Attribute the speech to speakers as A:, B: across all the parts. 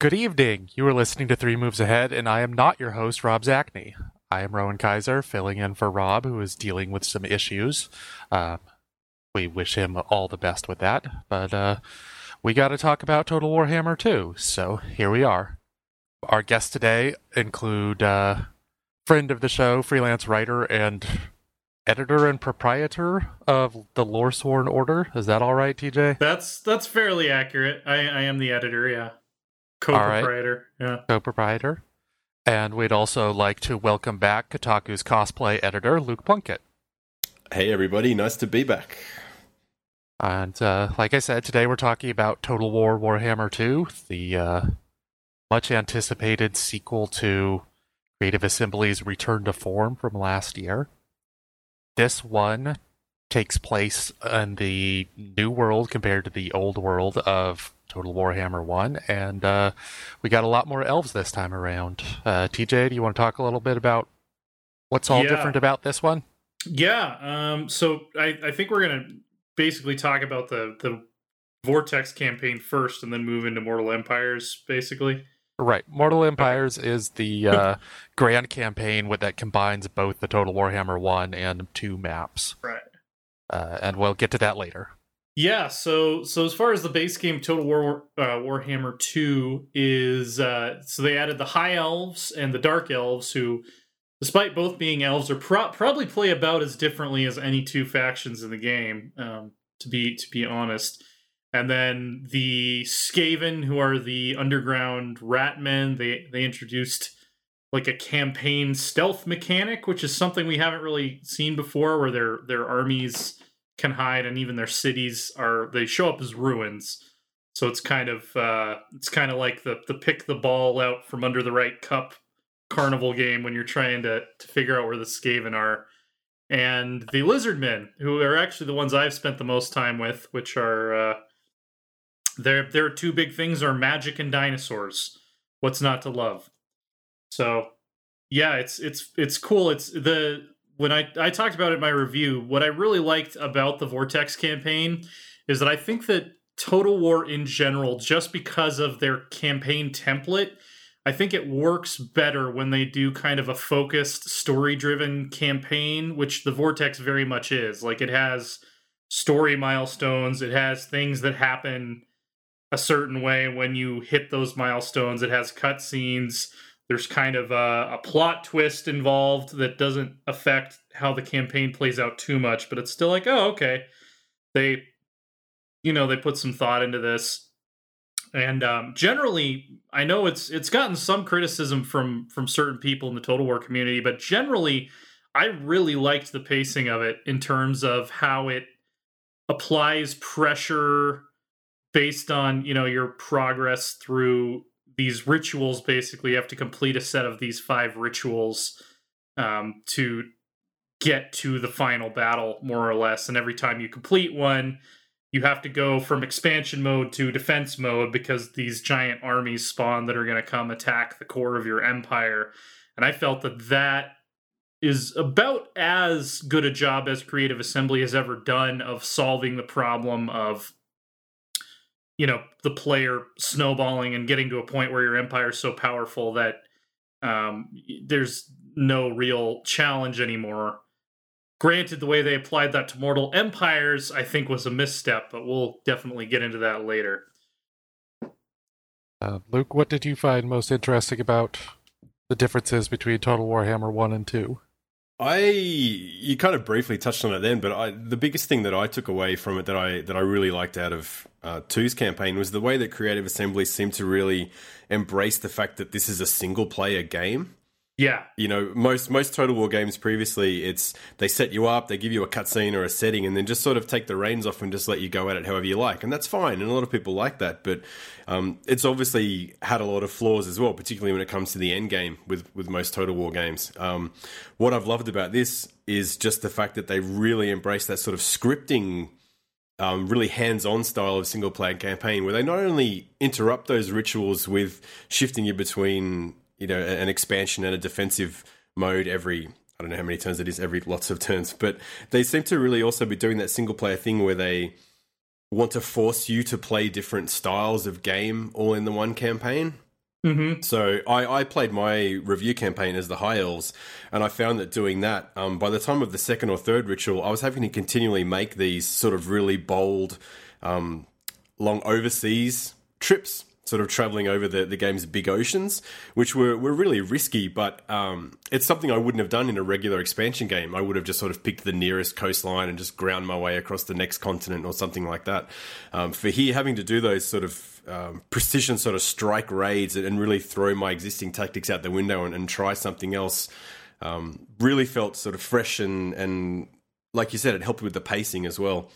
A: Good evening. You are listening to Three Moves Ahead, and I am not your host, Rob Zacny. I am Rowan Kaiser, filling in for Rob, who is dealing with some issues. Um, we wish him all the best with that, but uh, we got to talk about Total Warhammer 2, so here we are. Our guests today include uh, friend of the show, freelance writer, and editor and proprietor of the Loresworn Order. Is that all right, TJ?
B: That's that's fairly accurate. I, I am the editor, yeah. Co-proprietor, right. yeah.
A: Co-proprietor. And we'd also like to welcome back Kotaku's cosplay editor, Luke Plunkett.
C: Hey, everybody. Nice to be back.
A: And uh, like I said, today we're talking about Total War Warhammer 2, the uh, much anticipated sequel to Creative Assembly's Return to Form from last year. This one takes place in the new world compared to the old world of Total Warhammer 1, and uh, we got a lot more elves this time around. Uh, TJ, do you want to talk a little bit about what's all yeah. different about this one?
B: Yeah, um, so I, I think we're going to basically talk about the, the Vortex campaign first and then move into Mortal Empires, basically.
A: Right. Mortal Empires okay. is the uh, grand campaign with, that combines both the Total Warhammer 1 and 2 maps.
B: Right.
A: Uh, and we'll get to that later.
B: Yeah, so so as far as the base game Total War uh, Warhammer 2 is uh so they added the high elves and the dark elves who despite both being elves are pro- probably play about as differently as any two factions in the game um to be to be honest. And then the Skaven who are the underground rat men, they they introduced like a campaign stealth mechanic, which is something we haven't really seen before where their their armies can hide and even their cities are they show up as ruins. So it's kind of uh it's kind of like the the pick the ball out from under the right cup carnival game when you're trying to to figure out where the skaven are. And the lizardmen who are actually the ones i've spent the most time with which are uh their their two big things are magic and dinosaurs. What's not to love so yeah it's it's it's cool it's the when I, I talked about it in my review, what I really liked about the Vortex campaign is that I think that Total War in general, just because of their campaign template, I think it works better when they do kind of a focused, story driven campaign, which the Vortex very much is. Like it has story milestones, it has things that happen a certain way when you hit those milestones, it has cutscenes there's kind of a, a, plot twist involved that doesn't affect how the campaign plays out too much, but it's still like, oh, okay. They, you know, they put some thought into this. And um, generally, I know it's it's gotten some criticism from from certain people in the Total War community, but generally, I really liked the pacing of it in terms of how it applies pressure based on you know your progress through these rituals basically you have to complete a set of these five rituals um, to get to the final battle more or less. And every time you complete one you have to go from expansion mode to defense mode because these giant armies spawn that are going to come attack the core of your empire. And i felt that that is about as good a job as creative assembly has ever done of solving the problem of you know the player snowballing and getting to a point where your empire is so powerful that um, there's no real challenge anymore. Granted, the way they applied that to Mortal Empires, I think, was a misstep, but we'll definitely get into that later.
A: Uh, Luke, what did you find most interesting about the differences between Total Warhammer 1 and 2?
C: I you kind of briefly touched on it then, but I, the biggest thing that I took away from it that I that I really liked out of uh, Two's campaign was the way that Creative Assembly seemed to really embrace the fact that this is a single player game.
B: Yeah.
C: You know, most most Total War games previously, it's they set you up, they give you a cutscene or a setting, and then just sort of take the reins off and just let you go at it however you like, and that's fine. And a lot of people like that, but um, it's obviously had a lot of flaws as well, particularly when it comes to the end game with with most Total War games. Um, what I've loved about this is just the fact that they really embrace that sort of scripting um, really hands-on style of single-player campaign, where they not only interrupt those rituals with shifting you between you know an expansion and a defensive mode every I don't know how many turns it is every lots of turns, but they seem to really also be doing that single player thing where they want to force you to play different styles of game all in the one campaign.
B: Mm-hmm.
C: So I, I played my review campaign as the High Elves, and I found that doing that, um, by the time of the second or third ritual, I was having to continually make these sort of really bold, um, long overseas trips, sort of traveling over the, the game's big oceans, which were, were really risky, but um, it's something I wouldn't have done in a regular expansion game. I would have just sort of picked the nearest coastline and just ground my way across the next continent or something like that. Um, for here, having to do those sort of um, precision sort of strike raids and really throw my existing tactics out the window and, and try something else um, really felt sort of fresh and, and like you said, it helped with the pacing as well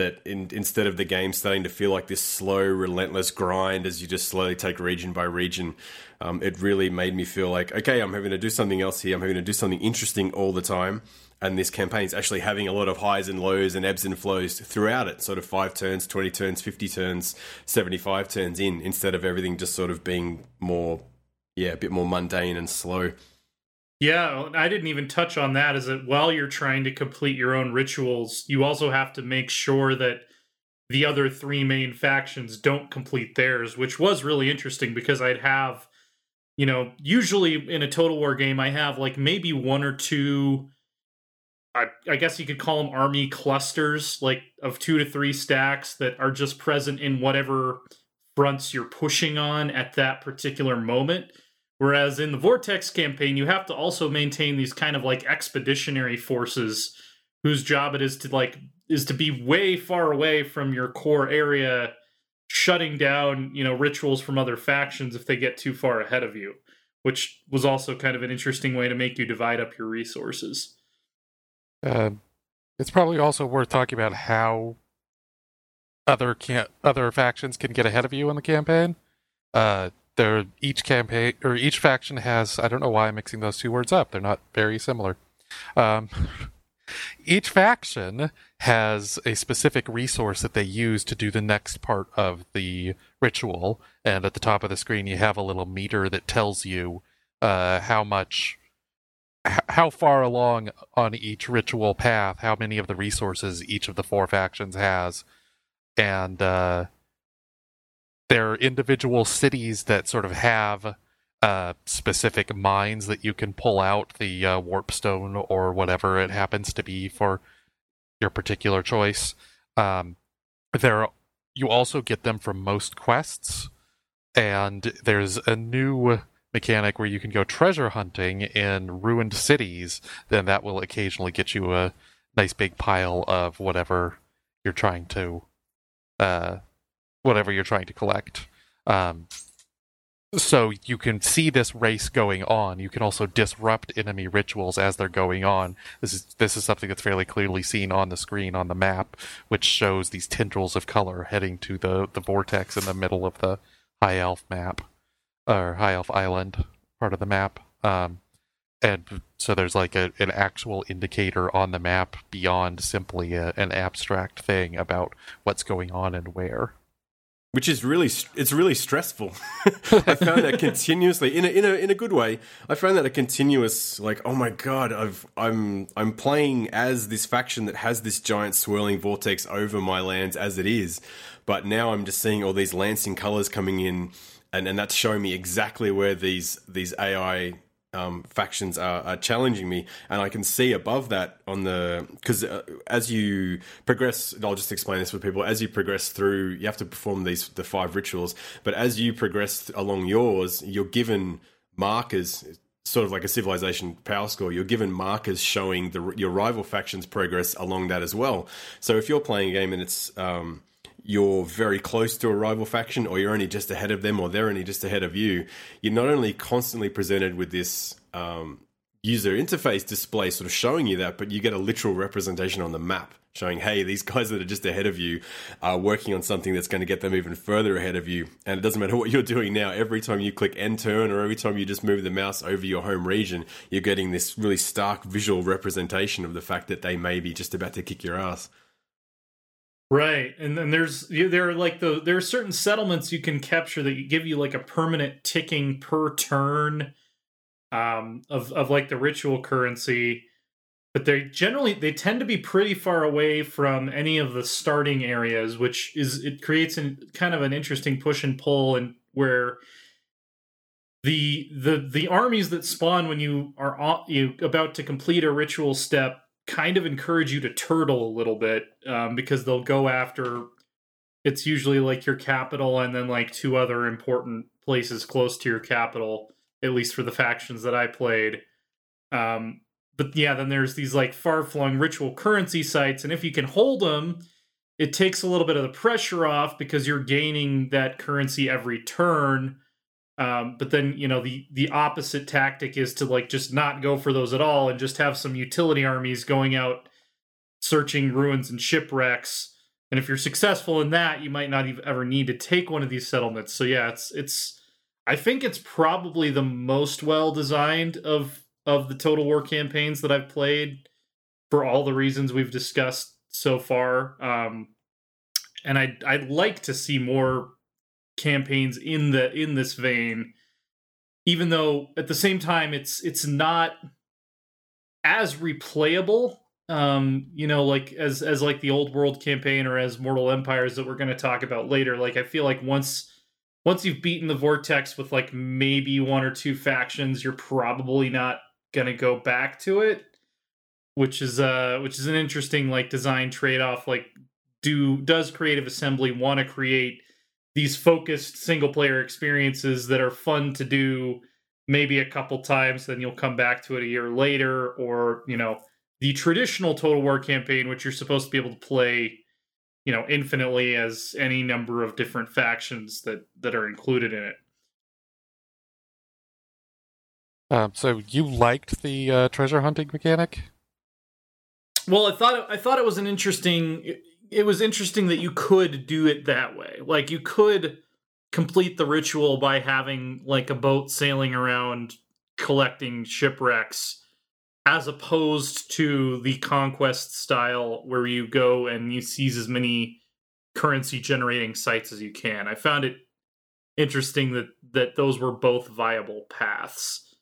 C: that in, instead of the game starting to feel like this slow, relentless grind as you just slowly take region by region, um, it really made me feel like, okay, I'm having to do something else here. I'm having to do something interesting all the time. And this campaign is actually having a lot of highs and lows and ebbs and flows throughout it. Sort of five turns, 20 turns, 50 turns, 75 turns in, instead of everything just sort of being more, yeah, a bit more mundane and slow.
B: Yeah, I didn't even touch on that. Is that while you're trying to complete your own rituals, you also have to make sure that the other three main factions don't complete theirs, which was really interesting because I'd have, you know, usually in a Total War game, I have like maybe one or two. I, I guess you could call them army clusters, like of two to three stacks that are just present in whatever fronts you're pushing on at that particular moment Whereas in the Vortex campaign, you have to also maintain these kind of like expeditionary forces whose job it is to like is to be way far away from your core area, shutting down, you know, rituals from other factions if they get too far ahead of you, which was also kind of an interesting way to make you divide up your resources.
A: Uh, it's probably also worth talking about how other can other factions can get ahead of you in the campaign. Uh, they're each campaign or each faction has I don't know why I'm mixing those two words up. They're not very similar. Um, each faction has a specific resource that they use to do the next part of the ritual, and at the top of the screen you have a little meter that tells you uh, how much how far along on each ritual path, how many of the resources each of the four factions has, and uh, there are individual cities that sort of have uh, specific mines that you can pull out the uh, warp stone or whatever it happens to be for your particular choice. Um, there, you also get them from most quests, and there's a new mechanic where you can go treasure hunting in ruined cities. Then that will occasionally get you a nice big pile of whatever you're trying to uh, whatever you're trying to collect. Um, so you can see this race going on. You can also disrupt enemy rituals as they're going on. This is this is something that's fairly clearly seen on the screen on the map, which shows these tendrils of color heading to the the vortex in the middle of the High Elf map or High Elf Island part of the map. Um, and so there's like a, an actual indicator on the map beyond simply a, an abstract thing about what's going on and where
C: which is really it's really stressful. I found that continuously in a, in a in a good way. I found that a continuous like oh my god I've I'm I'm playing as this faction that has this giant swirling vortex over my lands as it is, but now I'm just seeing all these lancing colors coming in, and and that's showing me exactly where these these AI um, factions are, are, challenging me, and I can see above that on the because uh, as you progress, I'll just explain this for people. As you progress through, you have to perform these the five rituals, but as you progress along yours, you're given markers. Sort of like a civilization power score, you're given markers showing the, your rival faction's progress along that as well. So if you're playing a game and it's um, you're very close to a rival faction or you're only just ahead of them or they're only just ahead of you, you're not only constantly presented with this um, user interface display sort of showing you that, but you get a literal representation on the map showing, hey, these guys that are just ahead of you are working on something that's going to get them even further ahead of you. And it doesn't matter what you're doing now, every time you click end turn or every time you just move the mouse over your home region, you're getting this really stark visual representation of the fact that they may be just about to kick your ass.
B: Right, and then there's there are like the there are certain settlements you can capture that give you like a permanent ticking per turn um, of of like the ritual currency, but they generally they tend to be pretty far away from any of the starting areas, which is it creates an kind of an interesting push and pull and where the the the armies that spawn when you are you about to complete a ritual step kind of encourage you to turtle a little bit um, because they'll go after it's usually like your capital and then like two other important places close to your capital at least for the factions that i played. Um, but yeah then there's these like far-flung ritual currency sites and if you can hold them it takes a little bit of the pressure off because you're gaining that currency every turn um, but then you know the the opposite tactic is to like just not go for those at all and just have some utility armies going out searching ruins and shipwrecks. And if you're successful in that, you might not even ever need to take one of these settlements. So yeah, it's it's I think it's probably the most well designed of of the Total War campaigns that I've played for all the reasons we've discussed so far. Um, and I I'd, I'd like to see more campaigns in the in this vein even though at the same time it's it's not as replayable um you know like as as like the old world campaign or as mortal empires that we're going to talk about later like i feel like once once you've beaten the vortex with like maybe one or two factions you're probably not going to go back to it which is uh which is an interesting like design trade-off like do does creative assembly want to create these focused single player experiences that are fun to do maybe a couple times then you'll come back to it a year later or you know the traditional total war campaign which you're supposed to be able to play you know infinitely as any number of different factions that that are included in it.
A: Um, so you liked the uh, treasure hunting mechanic?
B: Well i thought i thought it was an interesting it was interesting that you could do it that way. Like you could complete the ritual by having like a boat sailing around collecting shipwrecks as opposed to the conquest style where you go and you seize as many currency generating sites as you can. I found it interesting that that those were both viable paths.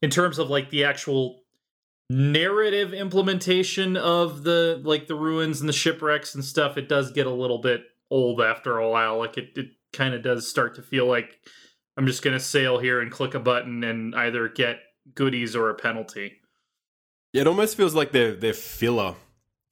B: In terms of like the actual narrative implementation of the like the ruins and the shipwrecks and stuff it does get a little bit old after a while like it, it kind of does start to feel like i'm just going to sail here and click a button and either get goodies or a penalty
C: yeah, it almost feels like they're they're filler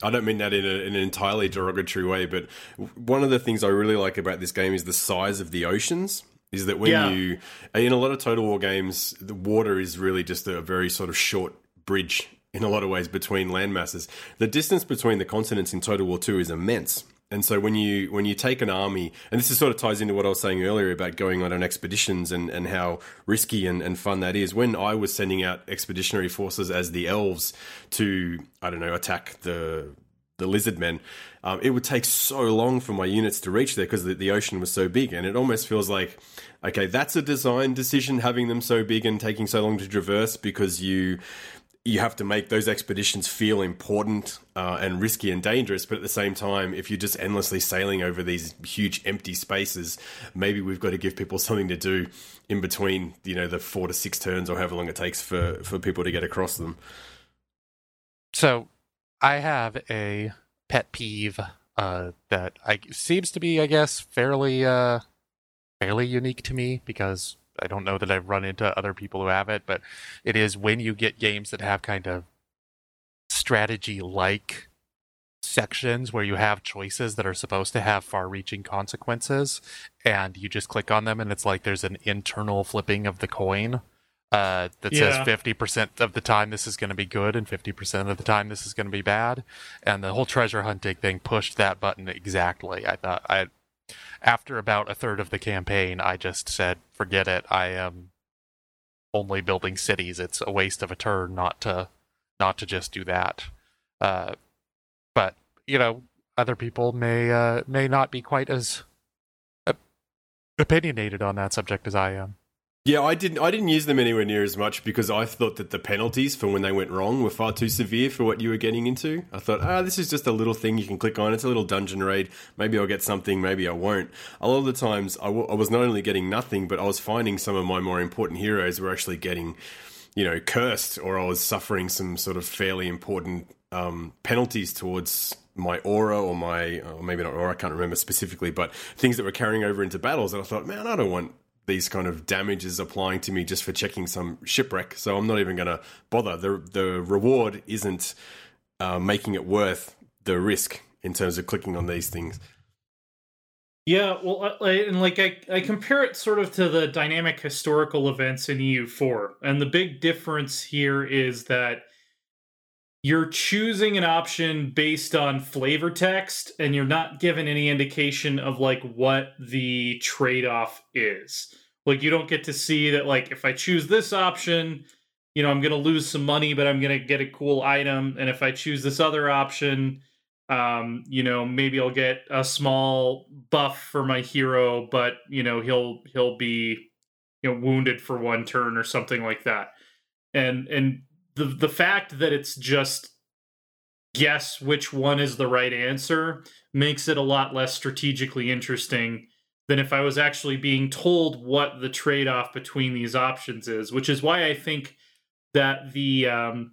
C: I don't mean that in, a, in, an entirely derogatory way, but one of the things I really like about this game is the size of the oceans. Is that when yeah. you, in a lot of Total War games, the water is really just a very sort of short bridge in a lot of ways between land masses. The distance between the continents in Total War Two is immense. And so when you when you take an army, and this is sort of ties into what I was saying earlier about going on, on expeditions and, and how risky and, and fun that is. When I was sending out expeditionary forces as the elves to I don't know attack the the lizard men, um, it would take so long for my units to reach there because the, the ocean was so big, and it almost feels like okay, that's a design decision having them so big and taking so long to traverse because you you have to make those expeditions feel important uh, and risky and dangerous. But at the same time, if you're just endlessly sailing over these huge empty spaces, maybe we've got to give people something to do in between, you know, the four to six turns or however long it takes for, for people to get across them.
A: So I have a pet peeve uh, that I, seems to be, I guess, fairly uh, fairly unique to me because I don't know that I've run into other people who have it, but it is when you get games that have kind of strategy like sections where you have choices that are supposed to have far reaching consequences and you just click on them and it's like there's an internal flipping of the coin uh, that yeah. says 50% of the time this is going to be good and 50% of the time this is going to be bad and the whole treasure hunting thing pushed that button exactly i thought i after about a third of the campaign, I just said, forget it. I am only building cities. It's a waste of a turn not to not to just do that. Uh, but you know, other people may uh, may not be quite as opinionated on that subject as I am.
C: Yeah, I didn't. I didn't use them anywhere near as much because I thought that the penalties for when they went wrong were far too severe for what you were getting into. I thought, ah, this is just a little thing you can click on. It's a little dungeon raid. Maybe I'll get something. Maybe I won't. A lot of the times, I, w- I was not only getting nothing, but I was finding some of my more important heroes were actually getting, you know, cursed, or I was suffering some sort of fairly important um, penalties towards my aura or my, or maybe not aura. I can't remember specifically, but things that were carrying over into battles. And I thought, man, I don't want these kind of damages applying to me just for checking some shipwreck. So I'm not even going to bother. The the reward isn't uh, making it worth the risk in terms of clicking on these things.
B: Yeah, well, I, and like I, I compare it sort of to the dynamic historical events in EU4, and the big difference here is that you're choosing an option based on flavor text, and you're not given any indication of like what the trade off is. Like you don't get to see that like if I choose this option, you know I'm gonna lose some money, but I'm gonna get a cool item, and if I choose this other option um, you know, maybe I'll get a small buff for my hero, but you know, he'll he'll be you know wounded for one turn or something like that. And and the the fact that it's just guess which one is the right answer makes it a lot less strategically interesting than if I was actually being told what the trade off between these options is, which is why I think that the um,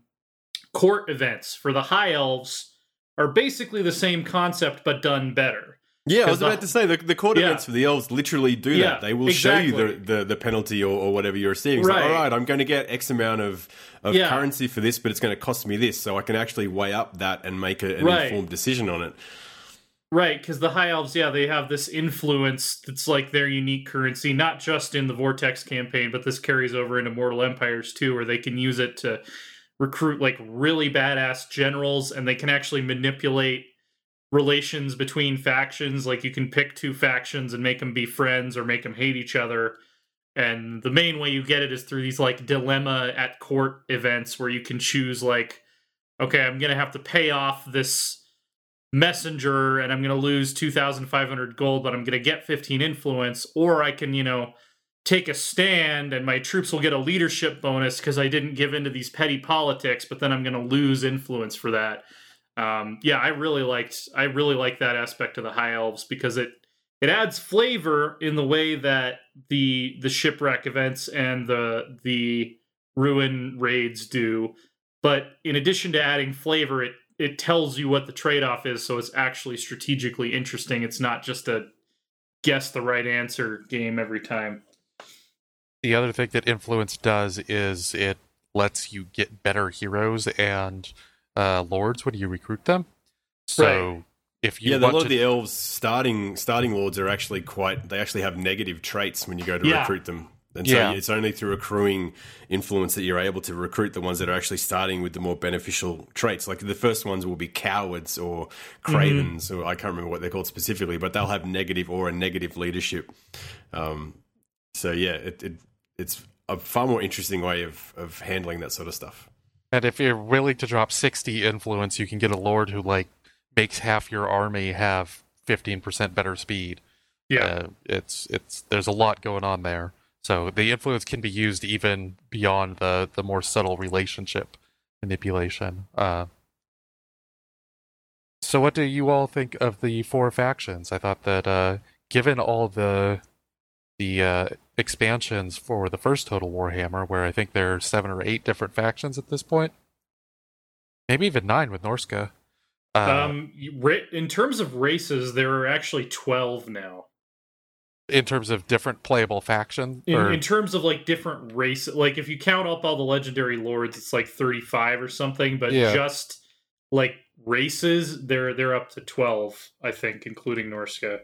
B: court events for the high elves are basically the same concept but done better.
C: Yeah, I was about the, to say the, the court yeah. events for the elves literally do yeah, that. They will exactly. show you the, the, the penalty or, or, whatever you're receiving. It's right. Like, all right, I'm going to get X amount of, of yeah. currency for this, but it's going to cost me this. So I can actually weigh up that and make a, an right. informed decision on it.
B: Right, because the high elves, yeah, they have this influence that's like their unique currency, not just in the Vortex campaign, but this carries over into Mortal Empires too, where they can use it to recruit like really badass generals and they can actually manipulate relations between factions. Like you can pick two factions and make them be friends or make them hate each other. And the main way you get it is through these like dilemma at court events where you can choose like okay i'm gonna have to pay off this messenger and i'm gonna lose 2500 gold but i'm gonna get 15 influence or i can you know take a stand and my troops will get a leadership bonus because I didn't give into these petty politics, but then I'm going to lose influence for that. Um, yeah, I really liked I really like that aspect of the high elves because it it adds flavor in the way that the the shipwreck events and the the ruin raids do. But in addition to adding flavor, it it tells you what the trade off is, so it's actually strategically interesting. It's not just a guess the right answer game every time
A: the other thing that influence does is it lets you get better heroes and uh, lords when you recruit them. So right. if you
C: yeah, a lot to... of the elves starting starting lords are actually quite. They actually have negative traits when you go to yeah. recruit them. And so it's only through accruing influence that you're able to recruit the ones that are actually starting with the more beneficial traits. Like the first ones will be cowards or cravens, mm-hmm. or I can't remember what they're called specifically, but they'll have negative or a negative leadership. Um, so yeah, it, it it's a far more interesting way of, of handling that sort of stuff.
A: And if you're willing to drop 60 influence, you can get a lord who like makes half your army have 15% better speed.
B: Yeah. Uh,
A: it's it's there's a lot going on there. So the influence can be used even beyond the the more subtle relationship manipulation. Uh, so what do you all think of the four factions? I thought that uh, given all the the uh, expansions for the first Total Warhammer, where I think there are seven or eight different factions at this point. Maybe even nine with Norsca.
B: Uh, um, in terms of races, there are actually twelve now.
A: In terms of different playable factions,
B: in, in, terms of like different races, like if you count up all the legendary lords, it's like thirty-five or something. But yeah. just like races, they're they're up to twelve, I think, including Norsca.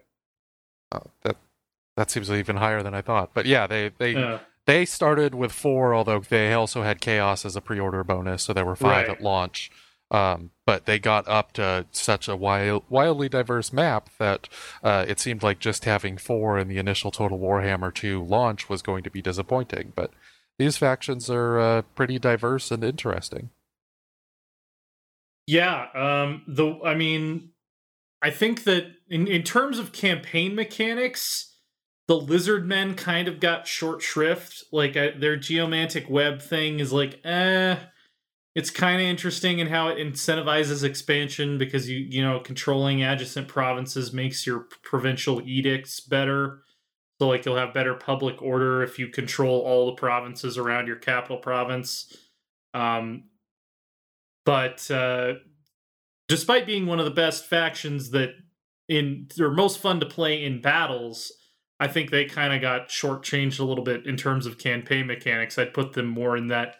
A: Oh, that that seems even higher than I thought. But yeah, they they they started with four, although they also had chaos as a pre-order bonus, so there were five right. at launch. Um, but they got up to such a wild, wildly diverse map that uh, it seemed like just having four in the initial Total Warhammer 2 launch was going to be disappointing. But these factions are uh, pretty diverse and interesting.
B: Yeah, um, the I mean, I think that in in terms of campaign mechanics, the lizard men kind of got short shrift. Like their geomantic web thing is like, eh, it's kind of interesting in how it incentivizes expansion because you you know controlling adjacent provinces makes your provincial edicts better. So like you'll have better public order if you control all the provinces around your capital province. Um, but uh, despite being one of the best factions that in or most fun to play in battles I think they kind of got shortchanged a little bit in terms of campaign mechanics. I'd put them more in that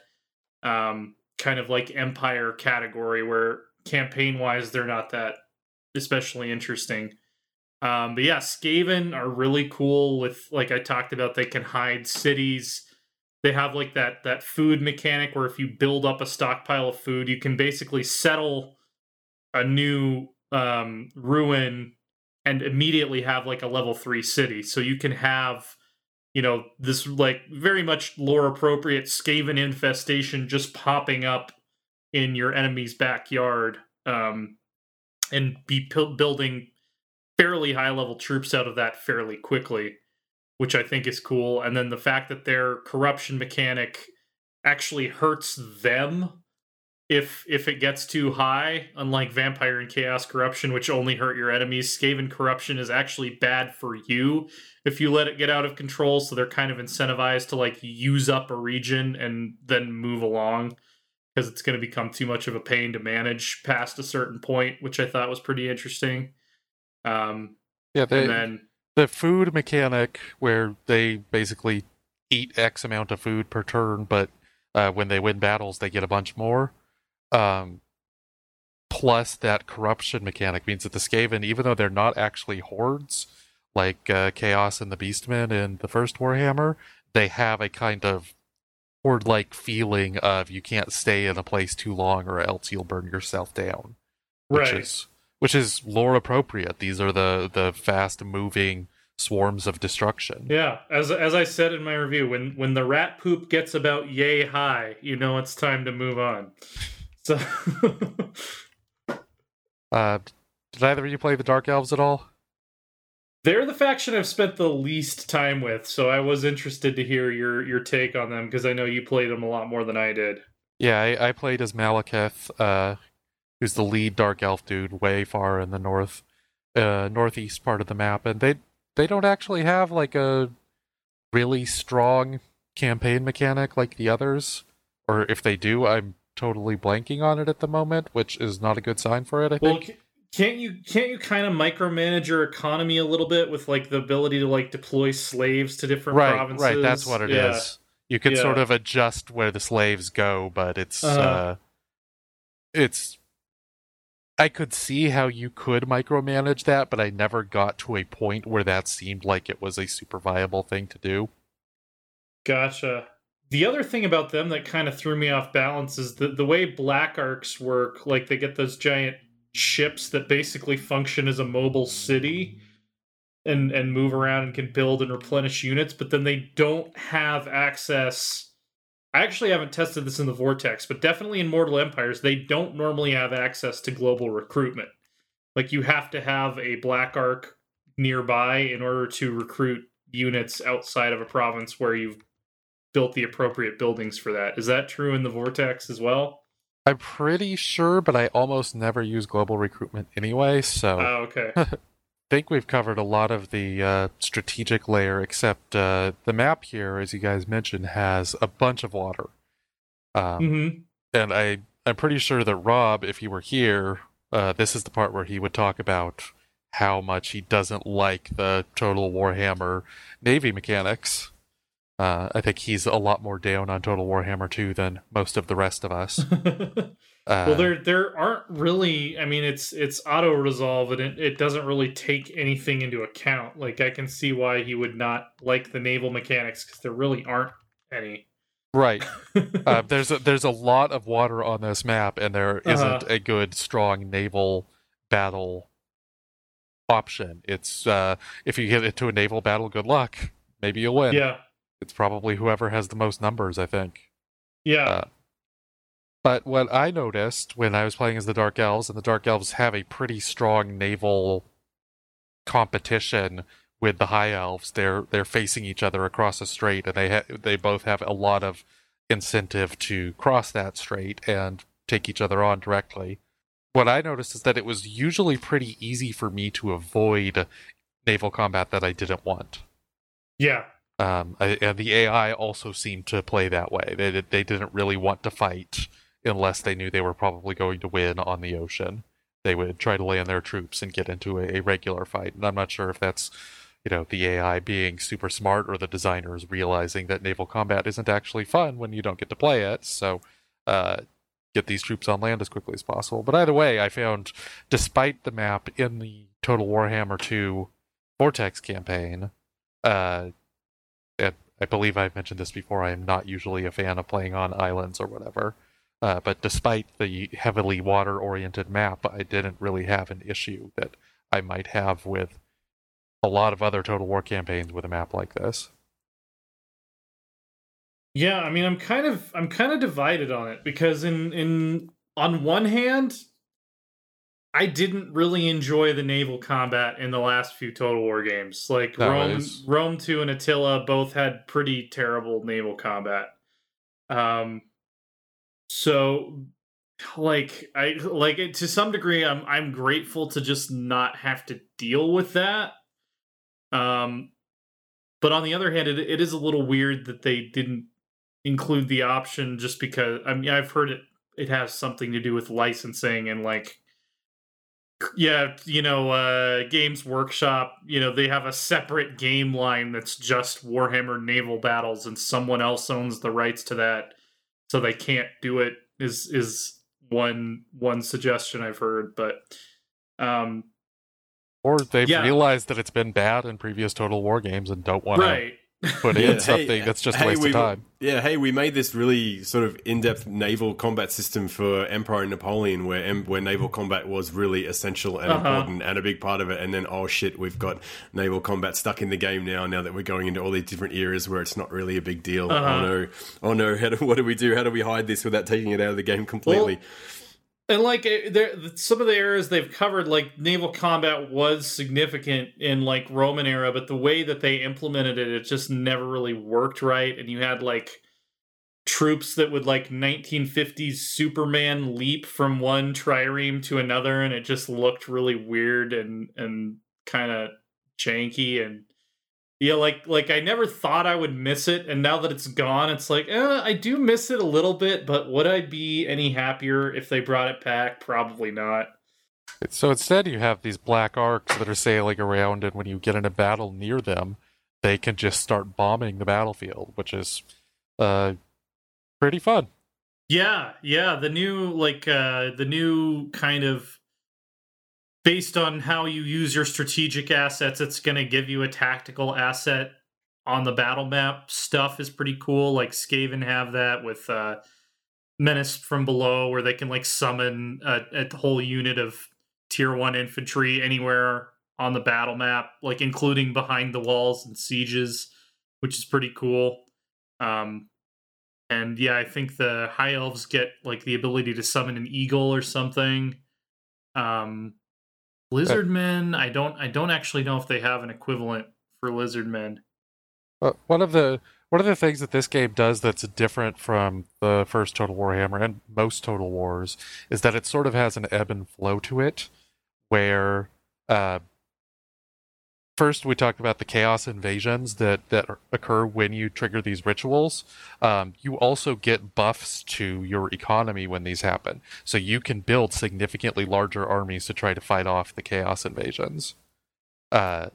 B: um, kind of like Empire category where campaign wise they're not that especially interesting. Um, but yeah, Skaven are really cool with like I talked about, they can hide cities. They have like that that food mechanic where if you build up a stockpile of food, you can basically settle a new um, ruin and immediately have like a level three city. So you can have, you know, this like very much lore appropriate Skaven infestation just popping up in your enemy's backyard um, and be p- building fairly high level troops out of that fairly quickly, which I think is cool. And then the fact that their corruption mechanic actually hurts them if if it gets too high, unlike vampire and chaos corruption, which only hurt your enemies, Skaven corruption is actually bad for you if you let it get out of control. So they're kind of incentivized to like use up a region and then move along because it's going to become too much of a pain to manage past a certain point, which I thought was pretty interesting. Um,
A: Yeah, they,
B: and then
A: the food mechanic where they basically eat X amount of food per turn, but uh, when they win battles, they get a bunch more. Um, plus, that corruption mechanic means that the Skaven, even though they're not actually hordes like uh, Chaos and the Beastmen in the first Warhammer, they have a kind of horde like feeling of you can't stay in a place too long or else you'll burn yourself down. Which
B: right,
A: is which is lore appropriate. These are the the fast moving swarms of destruction.
B: yeah. As as I said in my review, when when the rat poop gets about yay high, you know it's time to move on. So
A: Uh, did either of you play the Dark Elves at all?
B: they're the faction I've spent the least time with. So I was interested to hear your your take on them because I know you played them a lot more than I did.
A: Yeah, I, I played as Malekith, uh, who's the lead Dark Elf dude, way far in the north, uh, northeast part of the map, and they they don't actually have like a really strong campaign mechanic like the others, or if they do, I'm totally blanking on it at the moment, which is not a good sign for it. I
B: Well,
A: think.
B: ca- can't you can't you kind of micromanage your economy a little bit with like the ability to like deploy slaves to different
A: right,
B: provinces?
A: right. That's what it is.
B: Yeah.
A: You can sort of adjust where the slaves go, but it's
B: Uh-huh.
A: uh, it's. I could see how you could micromanage that, but I never got to a point where that seemed like it was a super viable thing to do.
B: Gotcha. The other thing about them that kind of threw me off balance is the the way black arks work. Like they get those giant ships that basically function as a mobile city and and move around and can build and replenish units, but then they don't have access. I actually haven't tested this in the Vortex, but definitely in Mortal Empires, they don't normally have access to global recruitment. Like you have to have a black ark nearby in order to recruit units outside of a province where you've built the appropriate buildings for that. Is that true in the Vortex as well?
A: I'm pretty sure, but I almost never use global recruitment anyway, so I
B: Oh, okay.
A: think we've covered a lot of the uh, strategic layer, except uh, the map here, as you guys mentioned, has a bunch of water. Um,
B: hmm
A: and I I'm pretty sure that Rob, if he were here, uh, this is the part where he would talk about how much he doesn't like the Total Warhammer Navy mechanics. Uh, I think he's a lot more down on Total Warhammer 2 than most of the rest of us. Uh,
B: well, there there aren't really. I mean, it's it's auto resolve, and it, it doesn't really take anything into account. Like I can see why he would not like the naval mechanics because there really aren't any.
A: right. Uh, there's a, there's a lot of water on this map, and there
B: Uh-huh.
A: not a good, strong naval battle option. It's uh, if you get into a naval battle, good luck. Maybe you'll win.
B: yeah,
A: It's probably whoever has the most numbers, I think.
B: yeah,
A: Uh, But what I noticed when I was playing as the Dark Elves, and the Dark Elves have a pretty strong naval competition with the High Elves. They're they're facing each other across a strait, and they ha- they both have a lot of incentive to cross that strait and take each other on directly. What I noticed is that it was usually pretty easy for me to avoid naval combat that I didn't want.
B: yeah.
A: Um, the AI also seemed to play that way. They they didn't really want to fight unless they knew they were probably going to win on the ocean. They would try to land their troops and get into a, a regular fight. And I'm not sure if that's you know the AI being super smart or the designers realizing that naval combat isn't actually fun when you don't get to play it. So uh, get these troops on land as quickly as possible. But either way, I found despite the map in the Total Warhammer 2 Vortex campaign, uh, I believe I've mentioned this before, I am not usually a fan of playing on islands or whatever. Uh, but despite the heavily water oriented map, I didn't really have an issue that I might have with a lot of other Total War campaigns with a map like this.
B: Yeah, I mean, I'm kind of I'm kind of divided on it because in in on one hand, I didn't really enjoy the naval combat in the last few Total War games. Like
A: That
B: Rome,
A: was-
B: Rome Two and Attila both had pretty terrible naval combat. Um, so like I like it to some degree, I'm I'm grateful to just not have to deal with that. Um, but on the other hand, it, it is a little weird that they didn't include the option just because I mean I've heard it it has something to do with licensing and like yeah, you know, uh Games Workshop, you know, they have a separate game line that's just Warhammer Naval Battles and someone else owns the rights to that so they can't do it is is one one suggestion I've heard, but um
A: Or they've
B: Yeah.
A: realized that it's been bad in previous Total War games and don't want
B: right.
A: To put
C: Yeah,
A: in something that's just a
C: hey,
A: waste of
C: we've-
A: time.
C: Yeah, hey, we made this really sort of in-depth naval combat system for Empire and Napoleon, where where naval combat was really essential and
B: Uh-huh.
C: important and a big part of it. And then, oh shit, we've got naval combat stuck in the game now. Now that we're going into all these different eras where it's not really a big deal.
B: Uh-huh.
C: Oh no, oh no, how do, what do we do? How do we hide this without taking it out of the game completely?
B: And like eh, there, some of the eras they've covered, like naval combat was significant in like Roman era, but the way that they implemented it, it just never really worked right. And you had like troops that would like 1950s Superman leap from one trireme to another, and it just looked really weird and and kind of janky and yeah, like like I never thought I would miss it, and now that it's gone, it's like eh, I do miss it a little bit. But would I be any happier if they brought it back? Probably not.
A: So instead, you have these black arks that are sailing around, and when you get in a battle near them, they can just start bombing the battlefield, which is uh, pretty fun.
B: Yeah, yeah. The new like uh the new kind of based on how you use your strategic assets, it's gonna give you a tactical asset on the battle map stuff is pretty cool. Like Skaven have that with uh Menace from below where they can like summon a, a whole unit of tier one infantry anywhere on the battle map, like including behind the walls and sieges, which is pretty cool. Um and yeah, I think the high elves get like the ability to summon an eagle or something. Um lizard men, I don't I don't actually know if they have an equivalent for lizard men.
A: Uh, one of the one of the things that this game does that's different from the first Total Warhammer and most Total Wars is that it sort of has an ebb and flow to it, where uh, first we talked about the chaos invasions that that occur when you trigger these rituals. Um, you also get buffs to your economy when these happen, so you can build significantly larger armies to try to fight off the chaos invasions. Uh,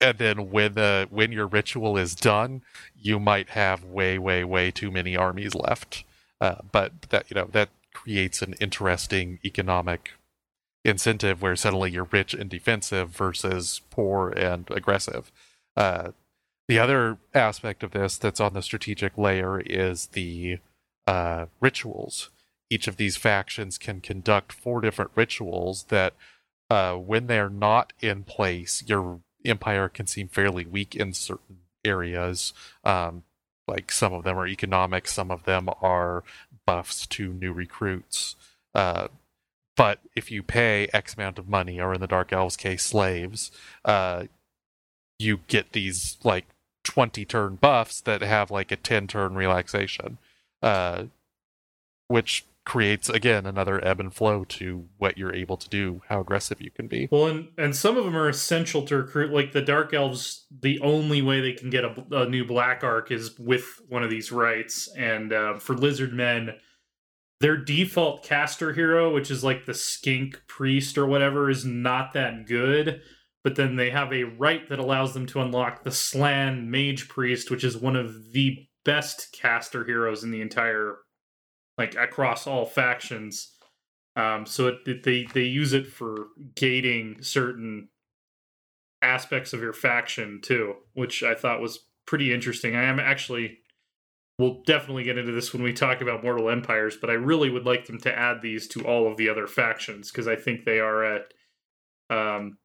A: and then when the when your ritual is done, you might have way, way, way too many armies left. Uh, but that you know that creates an interesting economic incentive where suddenly you're rich and defensive versus poor and aggressive. Uh, the other aspect of this that's on the strategic layer is the uh, rituals. Each of these factions can conduct four different rituals that, uh, when they're not in place, your empire can seem fairly weak in certain areas. Um, like some of them are economic, some of them are buffs to new recruits. Uh, but if you pay X amount of money, or in the Dark Elves case, slaves, uh, you get these like 20 turn buffs that have like a 10 turn relaxation, uh, which creates again another ebb and flow to what you're able to do, how aggressive you can be.
B: Well, and and some of them are essential to recruit. Like the Dark Elves, the only way they can get a, a new Black Ark is with one of these rites. And uh, for Lizard Men, their default caster hero, which is like the Skink Priest or whatever, is not that good. but then they have a rite that allows them to unlock the Slann Mage Priest, which is one of the best caster heroes in the entire, like across all factions. Um, so it, it, they they use it for gating certain aspects of your faction too, which I thought was pretty interesting. I am actually we'll definitely get into this when we talk about Mortal Empires, but I really would like them to add these to all of the other factions because I think they are at um,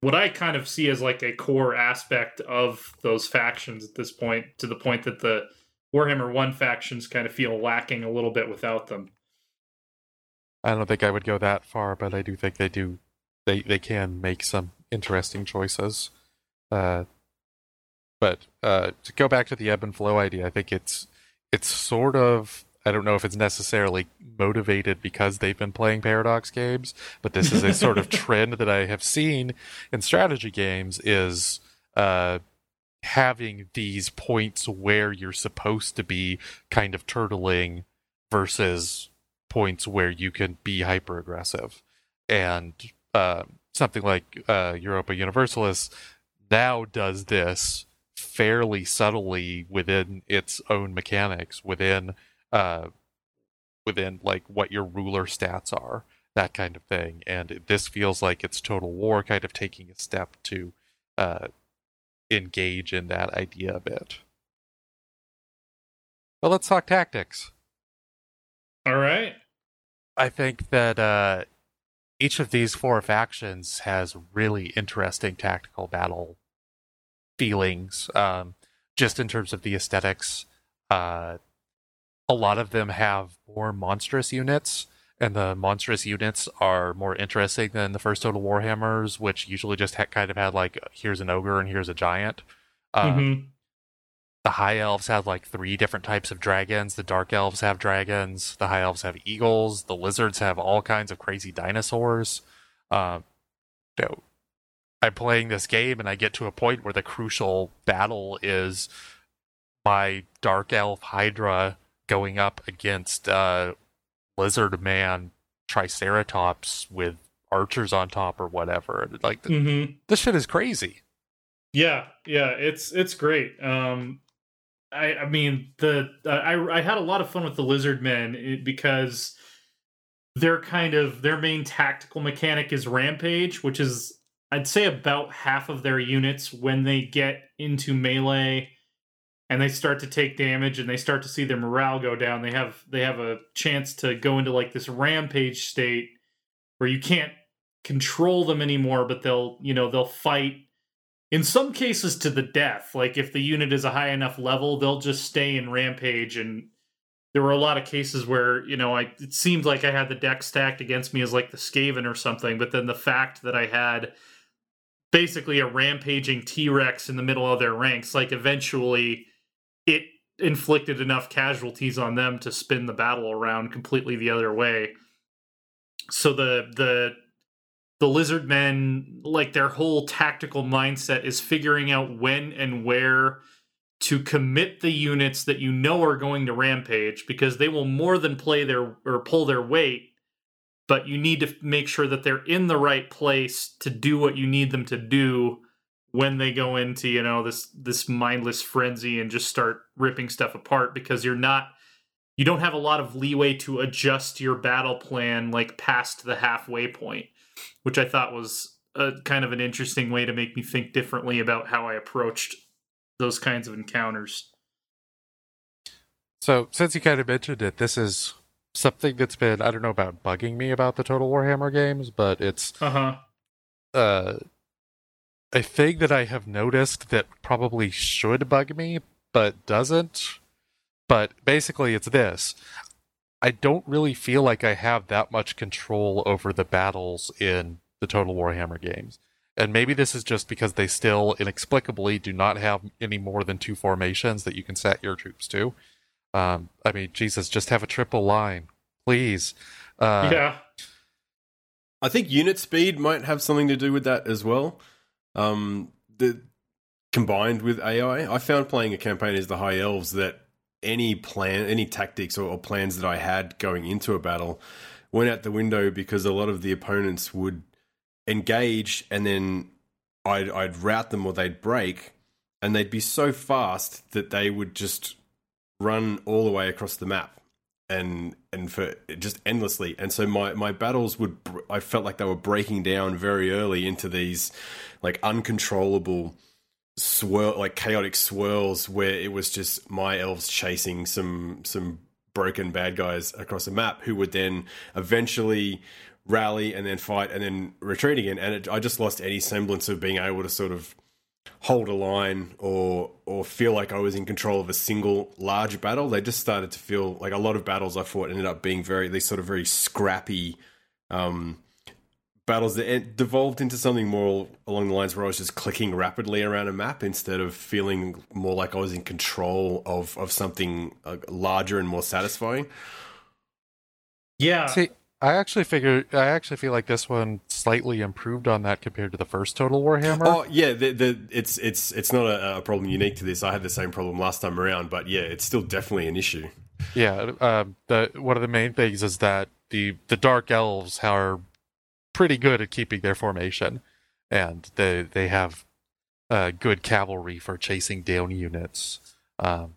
B: what I kind of see as like a core aspect of those factions at this point, to the point that the Warhammer 1 factions kind of feel lacking a little bit without them.
A: I don't think I would go that far, but I do think they do. They they can make some interesting choices. Uh, but uh, to go back to the ebb and flow idea, I think it's it's sort of I don't know if it's necessarily motivated because they've been playing Paradox games, but this is a sort of trend that I have seen in strategy games is uh, having these points where you're supposed to be kind of turtling versus points where you can be hyper aggressive. And uh, something like uh, Europa Universalis now does this fairly subtly within its own mechanics, within uh, within like what your ruler stats are, that kind of thing. And this feels like it's Total War kind of taking a step to uh, engage in that idea a bit. But let's talk tactics.
B: All right.
A: I think that uh, each of these four factions has really interesting tactical battle feelings, um, just in terms of the aesthetics. Uh, a lot of them have more monstrous units, and the monstrous units are more interesting than the first Total Warhammers, which usually just ha- kind of had like here's an ogre and here's a giant. Um,
B: Mhm.
A: The high elves have like three different types of dragons. The dark elves have dragons. The high elves have eagles. The lizards have all kinds of crazy dinosaurs. Um, you know, I'm playing this game and I get to a point where the crucial battle is my dark elf Hydra going up against uh, lizard man Triceratops with archers on top or whatever. Like
B: Mhm.
A: this shit is crazy.
B: Yeah, yeah, it's it's great. Um, I I mean the I I had a lot of fun with the lizard men eh, because their kind of their main tactical mechanic is rampage, which is I'd say about half of their units when they get into melee and they start to take damage and they start to see their morale go down. They have they have a chance to go into like this rampage state where you can't control them anymore, but they'll you know they'll fight in some cases to the death like if the unit is a high enough level they'll just stay in rampage and there were a lot of cases where you know i it seemed like i had the deck stacked against me as like the skaven or something but then the fact that i had basically a rampaging t-rex in the middle of their ranks like eventually it inflicted enough casualties on them to spin the battle around completely the other way. So the the the lizard men like their whole tactical mindset is figuring out when and where to commit the units that you know are going to rampage because they will more than play their or pull their weight but you need to make sure that they're in the right place to do what you need them to do when they go into you know this this mindless frenzy and just start ripping stuff apart because you're not you don't have a lot of leeway to adjust your battle plan like past the halfway point which I thought was a kind of an interesting way to make me think differently about how I approached those kinds of encounters.
A: So, since you kind of mentioned it, this is something that's been I don't know about bugging me about the Total Warhammer games, but it's
B: Uh huh.
A: uh, a thing that I have noticed that probably should bug me, but doesn't. But basically, it's this. I don't really feel like I have that much control over the battles in the Total Warhammer games. And maybe this is just because they still inexplicably do not have any more than two formations that you can set your troops to. Um, I mean, Jesus, just have a triple line, please. Uh,
B: yeah.
C: I think unit speed might have something to do with that as well. Um, the combined with AI, I found playing a campaign as the High Elves that any plan, any tactics or, or plans that I had going into a battle went out the window because a lot of the opponents would engage and then I'd, I'd rout them or they'd break, and they'd be so fast that they would just run all the way across the map and and for just endlessly. And so my my battles would i felt like they were breaking down very early into these like uncontrollable swirl like chaotic swirls where it was just my elves chasing some some broken bad guys across the map who would then eventually rally and then fight and then retreat again. And it, i just lost any semblance of being able to sort of hold a line or or feel like I was in control of a single large battle. They just started to feel like a lot of battles I fought ended up being very these sort of very scrappy um, battles that devolved into something more along the lines where I was just clicking rapidly around a map instead of feeling more like I was in control of of something uh, larger and more satisfying.
B: Yeah.
A: See, I actually figure I actually feel like this one slightly improved on that compared to the first Total Warhammer.
C: Oh yeah, the, the, it's it's it's not a, a, problem unique to this. I had the same problem last time around, but yeah, it's still definitely an issue.
A: Yeah, uh, the one of the main things is that the the Dark Elves are pretty good at keeping their formation, and they they have uh, good cavalry for chasing down units. Um,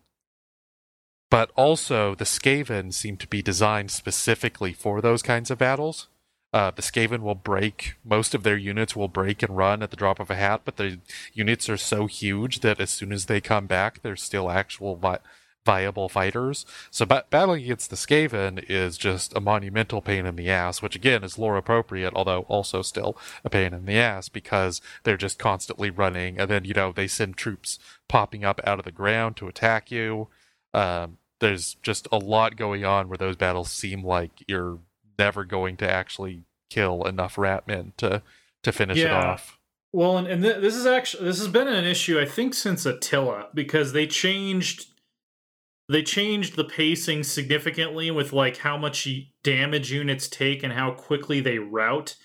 A: but also the Skaven seem to be designed specifically for those kinds of battles. Uh, the Skaven will break, most of their units will break and run at the drop of a hat, but the units are so huge that as soon as they come back, they're still actual vi- viable fighters. So ba- battling against the Skaven is just a monumental pain in the ass, which again is lore appropriate, although also still a pain in the ass because they're just constantly running, and then, you know, they send troops popping up out of the ground to attack you. Um, there's just a lot going on where those battles seem like you're never going to actually kill enough ratmen to to finish
B: yeah.
A: it off.
B: Well, and, and th- this is actually this has been an issue I think since Attila because they changed they changed the pacing significantly with like how much damage units take and how quickly they rout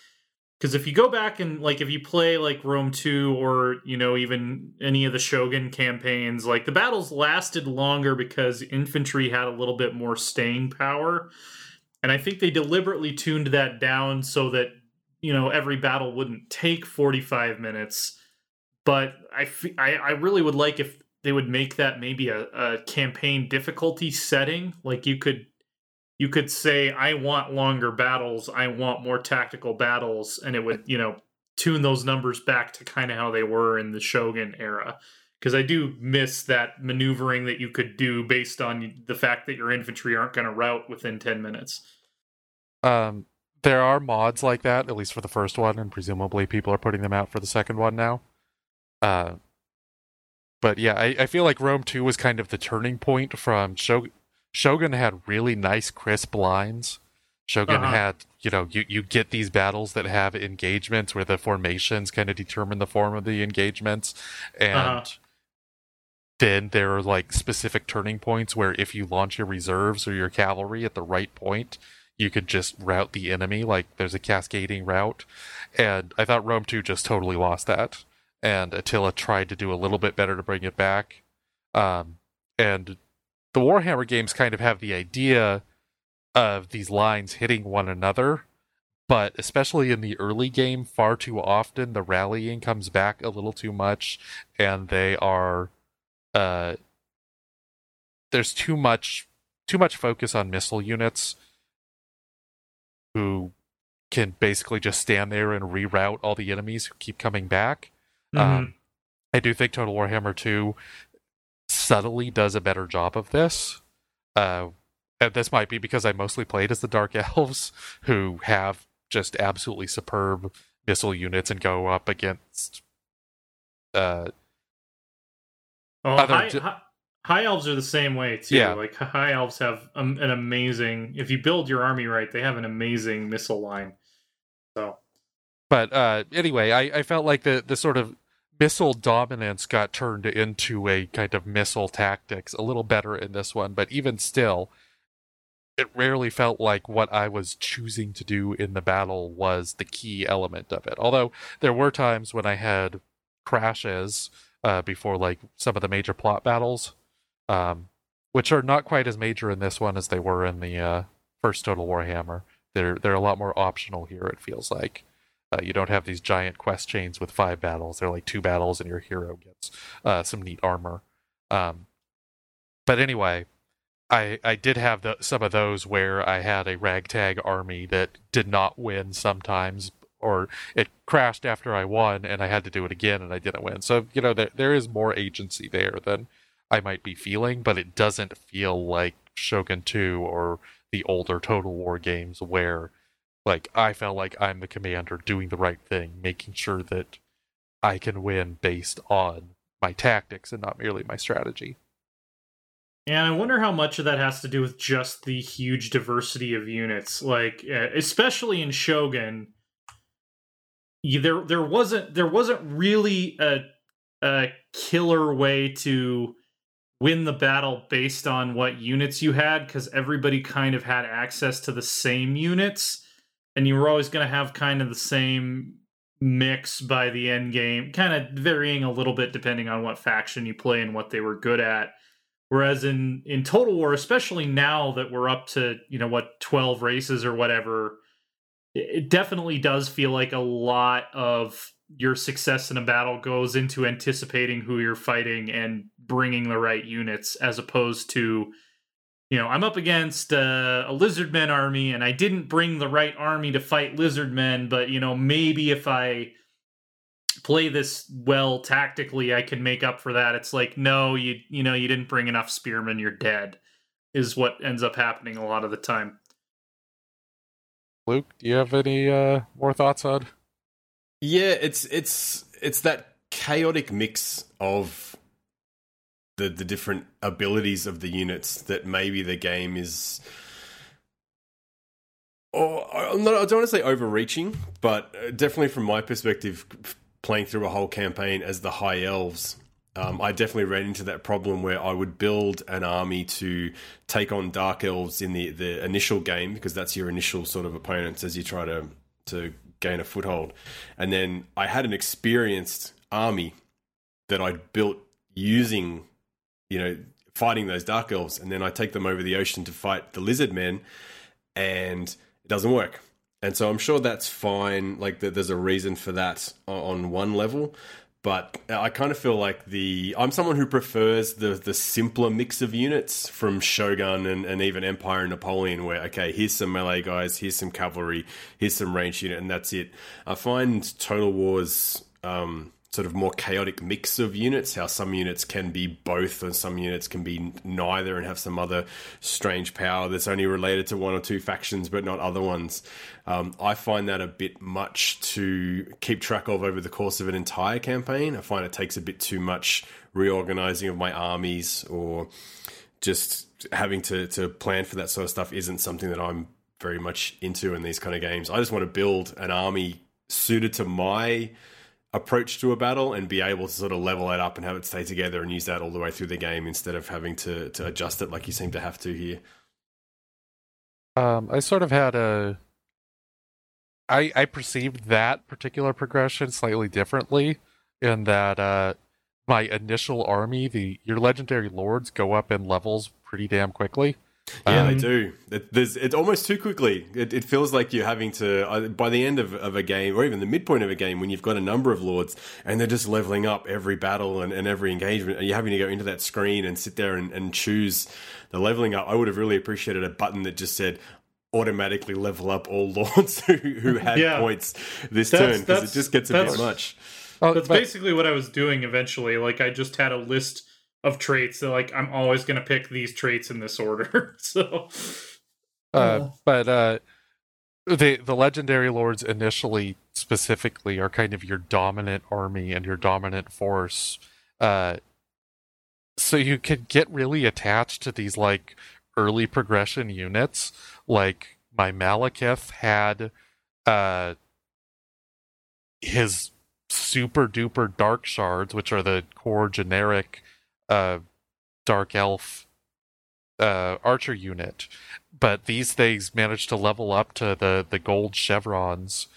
B: because if you go back and like if you play like Rome 2 or you know even any of the Shogun campaigns like the battles lasted longer because infantry had a little bit more staying power. And I think they deliberately tuned that down so that you know every battle wouldn't take 45 minutes. But I, I, I really would like if they would make that maybe a, a campaign difficulty setting. Like you could you could say i want longer battles i want more tactical battles and it would you know tune those numbers back to kind of how they were in the shogun era. Because i do miss that maneuvering that you could do based on the fact that your infantry aren't going to rout within 10 minutes.
A: Um there are mods like that at least for the first one and presumably people are putting them out for the second one now. Uh but yeah, I, I feel like Rome 2 was kind of the turning point from Shogun, Shogun had really nice, crisp lines. Shogun uh-huh. had, you know, you, you get these battles that have engagements where the formations kind of determine the form of the engagements. And uh-huh. then there are like specific turning points where if you launch your reserves or your cavalry at the right point, you could just rout the enemy. Like there's a cascading rout. And I thought Rome 2 just totally lost that. And Attila tried to do a little bit better to bring it back. Um, and the Warhammer games kind of have the idea of these lines hitting one another, but especially in the early game, far too often the rallying comes back a little too much, and they are uh, there's too much too much focus on missile units who can basically just stand there and reroute all the enemies who keep coming back. Mm-hmm. Um, I do think Total Warhammer 2 subtly does a better job of this. Uh, and this might be because I mostly played as the Dark Elves, who have just absolutely superb missile units and go up against. Uh,
B: oh, high, high, high, elves are the same way too. Yeah. Like high elves have um, an amazing. If you build your army right, they have an amazing missile line. So,
A: but uh, anyway, I, I felt like the the sort of missile dominance got turned into a kind of missile tactics a little better in this one, but even still, it rarely felt like what I was choosing to do in the battle was the key element of it. Although there were times when I had crashes uh, before like some of the major plot battles, um, which are not quite as major in this one as they were in the uh, first Total Warhammer. They're they're a lot more optional here. It feels like. Uh, you don't have these giant quest chains with five battles. They're like two battles, and your hero gets uh, some neat armor. Um, but anyway, I I did have the, some of those where I had a ragtag army that did not win sometimes, or it crashed after I won, and I had to do it again, and I didn't win. So you know there there is more agency there than I might be feeling, but it doesn't feel like Shogun 2 or the older Total War games where like I felt like I'm the commander doing the right thing, making sure that I can win based on my tactics and not merely my strategy.
B: And I wonder how much of that has to do with just the huge diversity of units, like uh, especially in Shogun. There, there wasn't there wasn't really a a killer way to win the battle based on what units you had because everybody kind of had access to the same units and you were always going to have kind of the same mix by the end game kind of varying a little bit depending on what faction you play and what they were good at. Whereas in in total war especially now that we're up to you know what 12 races or whatever it definitely does feel like a lot of your success in a battle goes into anticipating who you're fighting and bringing the right units as opposed to you know i'm up against uh, a lizardmen army and i didn't bring the right army to fight lizardmen but you know maybe if i play this well tactically i can make up for that. It's like no you you know you didn't bring enough spearmen you're dead is what ends up happening a lot of the time.
A: Luke do you have any uh, more thoughts on
C: yeah, it's it's it's that chaotic mix of the the different abilities of the units that maybe the game is or not, I don't want to say overreaching, but uh, definitely from my perspective, playing through a whole campaign as the High Elves, um, I definitely ran into that problem where I would build an army to take on Dark Elves in the, the initial game because that's your initial sort of opponents as you try to to gain a foothold. And then I had an experienced army that I'd built using, you know, fighting those dark elves, and then I take them over the ocean to fight the lizard men, and it doesn't work. And so I'm sure that's fine. Like there's a reason for that on one level, but I kind of feel like the I'm someone who prefers the the simpler mix of units from Shogun and, and even Empire and Napoleon, where okay, here's some melee guys, here's some cavalry, here's some ranged unit, and that's it. I find Total War's um, sort of more chaotic mix of units, how some units can be both and some units can be neither and have some other strange power that's only related to one or two factions but not other ones. Um, I find that a bit much to keep track of over the course of an entire campaign. I find it takes a bit too much reorganizing of my armies or just having to, to plan for that sort of stuff isn't something that I'm very much into in these kind of games. I just want to build an army suited to my approach to a battle and be able to sort of level it up and have it stay together and use that all the way through the game instead of having to to adjust it like you seem to have to here.
A: Um, I sort of had a. I I perceived that particular progression slightly differently, in that uh, my initial army, the your legendary lords, go up in levels pretty damn quickly.
C: Yeah, um, they do. It, there's, it's almost too quickly. It, it, feels like you're having to, uh, by the end of, of a game, or even the midpoint of a game, when you've got a number of lords and they're just leveling up every battle and, and every engagement, and you're having to go into that screen and sit there and, and choose the leveling up. I would have really appreciated a button that just said, automatically level up all lords who, who had yeah. points this that's, turn because it just gets a bit much.
B: that's basically what I was doing eventually. Like I just had a list of traits that like I'm always going to pick these traits in this order. so
A: uh, but uh the the legendary lords initially specifically are kind of your dominant army and your dominant force. Uh so you can get really attached to these like early progression units. Like my Malekith had uh his super duper dark shards, which are the core generic uh, dark elf uh, archer unit, but these things managed to level up to the the gold chevrons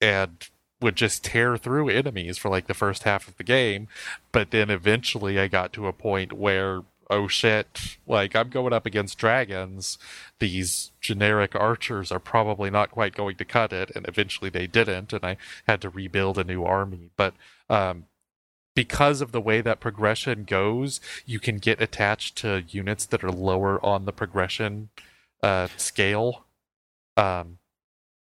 A: and would just tear through enemies for like the first half of the game. But then eventually, I got to a point where oh shit, like I'm going up against dragons. These generic archers are probably not quite going to cut it. And eventually they didn't. And I had to rebuild a new army. But um, because of the way that progression goes, you can get attached to units that are lower on the progression uh, scale. Um,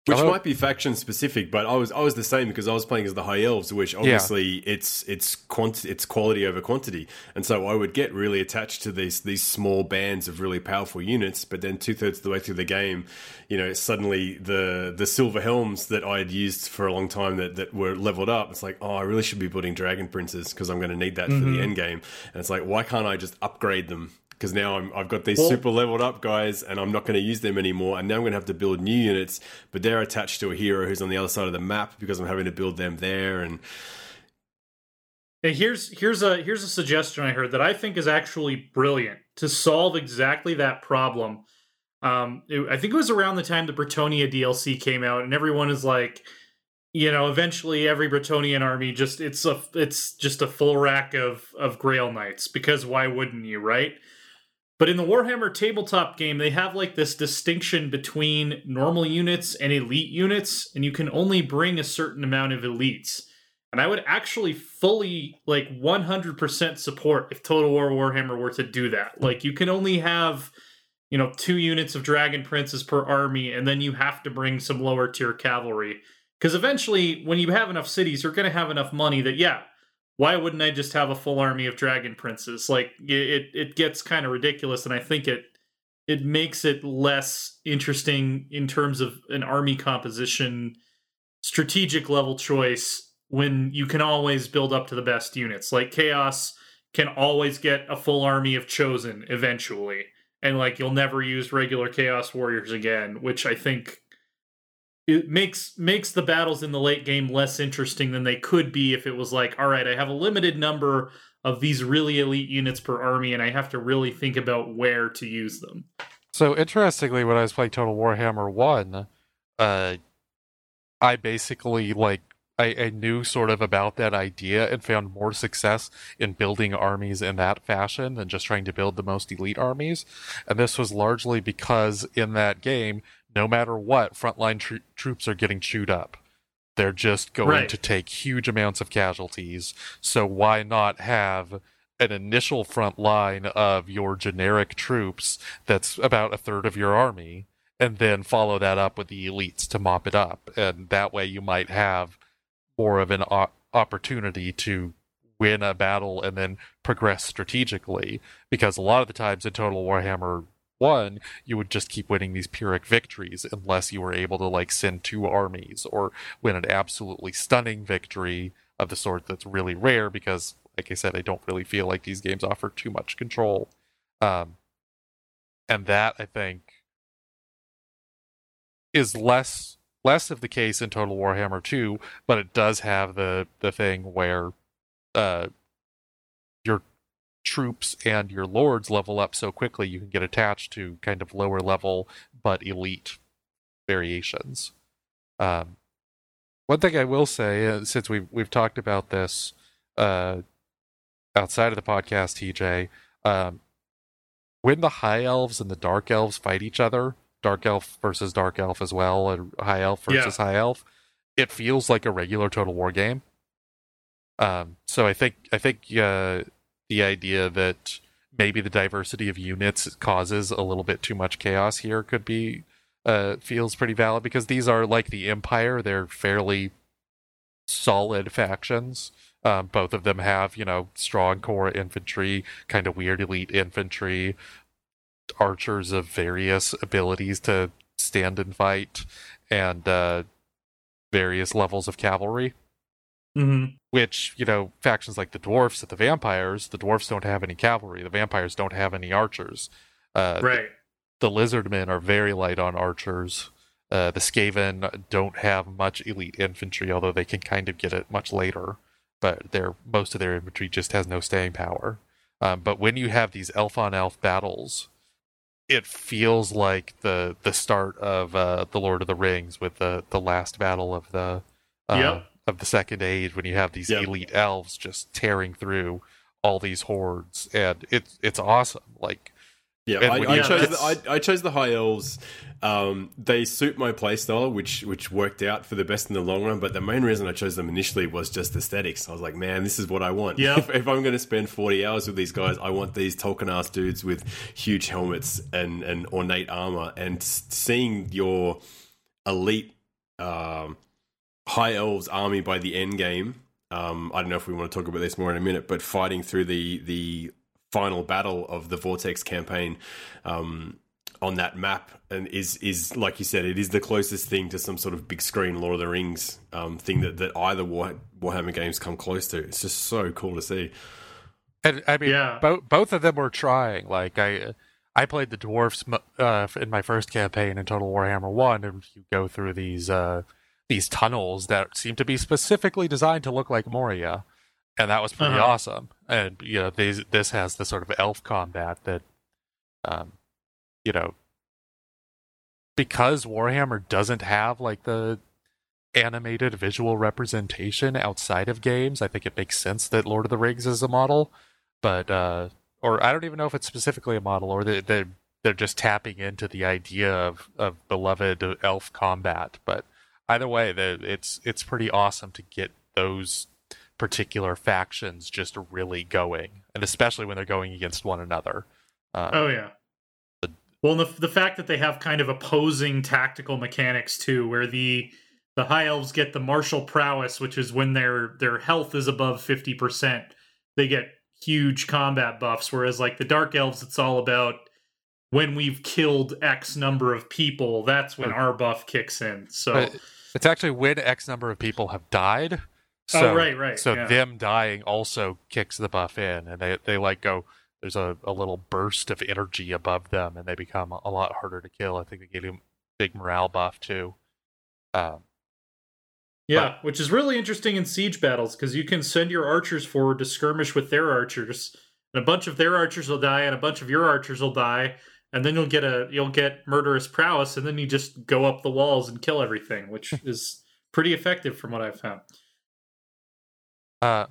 C: which might be faction specific, but I was I was the same because I was playing as the high elves, which obviously it's it's quant- it's quality over quantity, and so I would get really attached to these these small bands of really powerful units. But then two thirds of the way through the game, you know, suddenly the the silver helms that I had used for a long time that that were leveled up, it's like oh, I really should be building dragon princes because I'm going to need that for the mm-hmm. end game, and it's like why can't I just upgrade them? Because now I'm, I've got these
B: Well-
C: super leveled up guys and I'm not going to use them anymore. And now I'm going to have to build new units, but they're attached to a hero who's on the other side of the map because I'm having to build them there. And
B: Hey, here's here's a here's a suggestion I heard that I think is actually brilliant to solve exactly that problem. Um, it- I think it was around the time the Bretonnia DLC came out, and everyone is like, you know, eventually every Bretonnian army just it's a it's just a full rack of of Grail Knights because why wouldn't you, right? But in the Warhammer tabletop game, they have like this distinction between normal units and elite units, and you can only bring a certain amount of elites. And I would actually fully, like 100% support if Total War Warhammer were to do that. Like, you can only have, you know, two units of Dragon Princes per army, and then you have to bring some lower tier cavalry. Because eventually, when you have enough cities, you're going to have enough money that, yeah, why wouldn't I just have a full army of Dragon Princes? Like, it, it, gets kind of ridiculous, and I think it it makes it less interesting in terms of an army composition strategic level choice when you can always build up to the best units. Like Chaos can always get a full army of Chosen eventually. And like you'll never use regular Chaos Warriors again, which I think it makes makes the battles in the late game less interesting than they could be if it was like, all right, I have a limited number of these really elite units per army and I have to really think about where to use them.
A: So interestingly, when I was playing Total Warhammer One, uh, I basically like I, I knew sort of about that idea and found more success in building armies in that fashion than just trying to build the most elite armies. And this was largely because in that game, no matter what, frontline tr- troops are getting chewed up. They're just going
B: Right.
A: to take huge amounts of casualties. So why not have an initial front line of your generic troops that's about a third of your army and then follow that up with the elites to mop it up and that way you might have more of an o- opportunity to win a battle and then progress strategically because a lot of the times in total warhammer 1 you would just keep winning these pyrrhic victories unless you were able to like send two armies or win an absolutely stunning victory of the sort that's really rare because like i said i don't really feel like these games offer too much control. Um, and that i think is less less of the case in total warhammer 2 but it does have the the thing where uh troops and your lords level up so quickly you can get attached to kind of lower level but elite variations um one thing i will say uh, since we've we've talked about this uh outside of the podcast tj um when the high elves and the dark elves fight each other dark elf versus dark elf as well and high elf
B: Yeah.
A: versus high elf it feels like a regular total war game um so i think i think uh the idea that maybe the diversity of units causes a little bit too much chaos here could be uh feels pretty valid because these are like the empire. They're fairly solid factions. Um, both of them have you know strong core infantry kind of weird elite infantry archers of various abilities to stand and fight and uh various levels of cavalry
B: Mm-hmm.
A: which you know factions like the dwarfs and the vampires the dwarfs don't have any cavalry the vampires don't have any archers uh,
B: Right.
A: the lizardmen are very light on archers uh, the skaven don't have much elite infantry although they can kind of get it much later but their most of their infantry just has no staying power um, but when you have these elf on elf battles it feels like the the start of uh, the lord of the rings with the the last battle of the uh,
B: Yep.
A: Of the second age when you have these
C: Yep.
A: elite elves just tearing through all these hordes, and it's it's awesome. Like
C: Yeah, I, I chose the, I, I chose the high elves. Um, they suit my playstyle, which which worked out for the best in the long run. But the main reason I chose them initially was just aesthetics. I was like, man, this is what I want.
B: Yeah.
C: If, if I'm going to spend 40 hours with these guys, I want these Tolkien ass dudes with huge helmets and and ornate armor. And seeing your elite um, high elves army by the end game. Um, I don't know if we want to talk about this more in a minute, but fighting through the the final battle of the Vortex campaign um, on that map, and is is like you said, it is the closest thing to some sort of big screen Lord of the Rings um, thing that that either War, Warhammer games come close to. It's just so cool to see.
A: And I mean,
B: Yeah.
A: both both of them were trying. Like I, I played the dwarfs uh, in my first campaign in Total Warhammer One, and you go through these uh, these tunnels that seem to be specifically designed to look like Moria, and that was pretty
B: Uh-huh.
A: awesome. And you know, these this has the sort of elf combat that, um, you know, because Warhammer doesn't have like the animated visual representation outside of games, I think it makes sense that Lord of the Rings is a model. But uh, or I don't even know if it's specifically a model, or they they they're just tapping into the idea of of beloved elf combat. But either way, the, it's it's pretty awesome to get those particular factions just really going, and especially when they're going against one another. Uh,
B: Oh yeah. Well, the the fact that they have kind of opposing tactical mechanics too, where the the high elves get the martial prowess, which is when their their health is above fifty percent, they get huge combat buffs. Whereas like the dark elves, it's all about when we've killed X number of people, that's when our buff kicks in. So
A: But it's actually when X number of people have died. So,
B: oh right, right.
A: So
B: yeah.
A: them dying also kicks the buff in, and they they like go. There's a, a little burst of energy above them, and they become a lot harder to kill. I think they gave him big morale buff too. Um,
B: Yeah, which is really interesting in siege battles because you can send your archers forward to skirmish with their archers, and a bunch of their archers will die, and a bunch of your archers will die, and then you'll get a you'll get murderous prowess, and then you just go up the walls and kill everything, which is pretty effective from what I've found.
A: uh,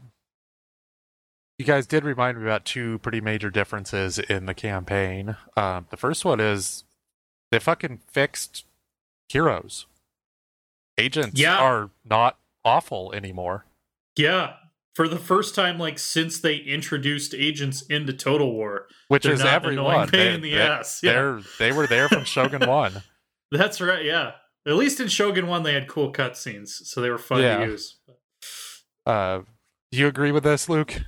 A: you guys did remind me about two pretty major differences in the campaign. Um, the first one is they fucking fixed heroes. Agents
B: Yeah.
A: are not awful anymore.
B: Yeah, for the first time, like since they introduced agents into Total War,
A: which is
B: not
A: everyone.
B: pain
A: They-
B: in the
A: they-
B: ass, yeah.
A: They're they were there from Shogun One.
B: that's right. Yeah, at least in Shogun One they had cool cutscenes, so they were fun
A: Yeah.
B: to use.
A: Uh, do you agree with this, Luke?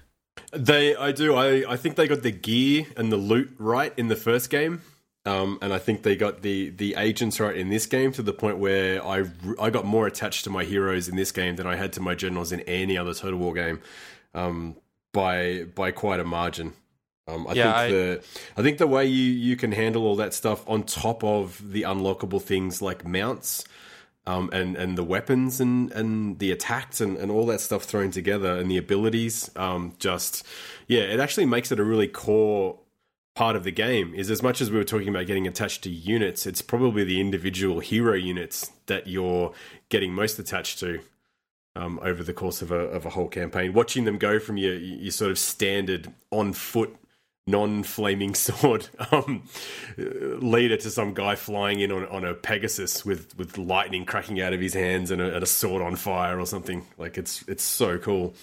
C: They, I do. I, I think they got the gear and the loot right in the first game, um, and I think they got the the agents right in this game to the point where I I got more attached to my heroes in this game than I had to my generals in any other Total War game, um, by by quite a margin. Um, I
A: Yeah,
C: think
A: I-
C: the I think the way you you can handle all that stuff on top of the unlockable things like mounts um, and and the weapons and and the attacks and, and all that stuff thrown together and the abilities um, just yeah it actually makes it a really core part of the game is as much as we were talking about getting attached to units it's probably the individual hero units that you're getting most attached to um, over the course of a, of a whole campaign watching them go from your your sort of standard on foot non-flaming sword um, leader to some guy flying in on, on a Pegasus with, with lightning cracking out of his hands and a, and a sword on fire or something. Like it's it's so cool.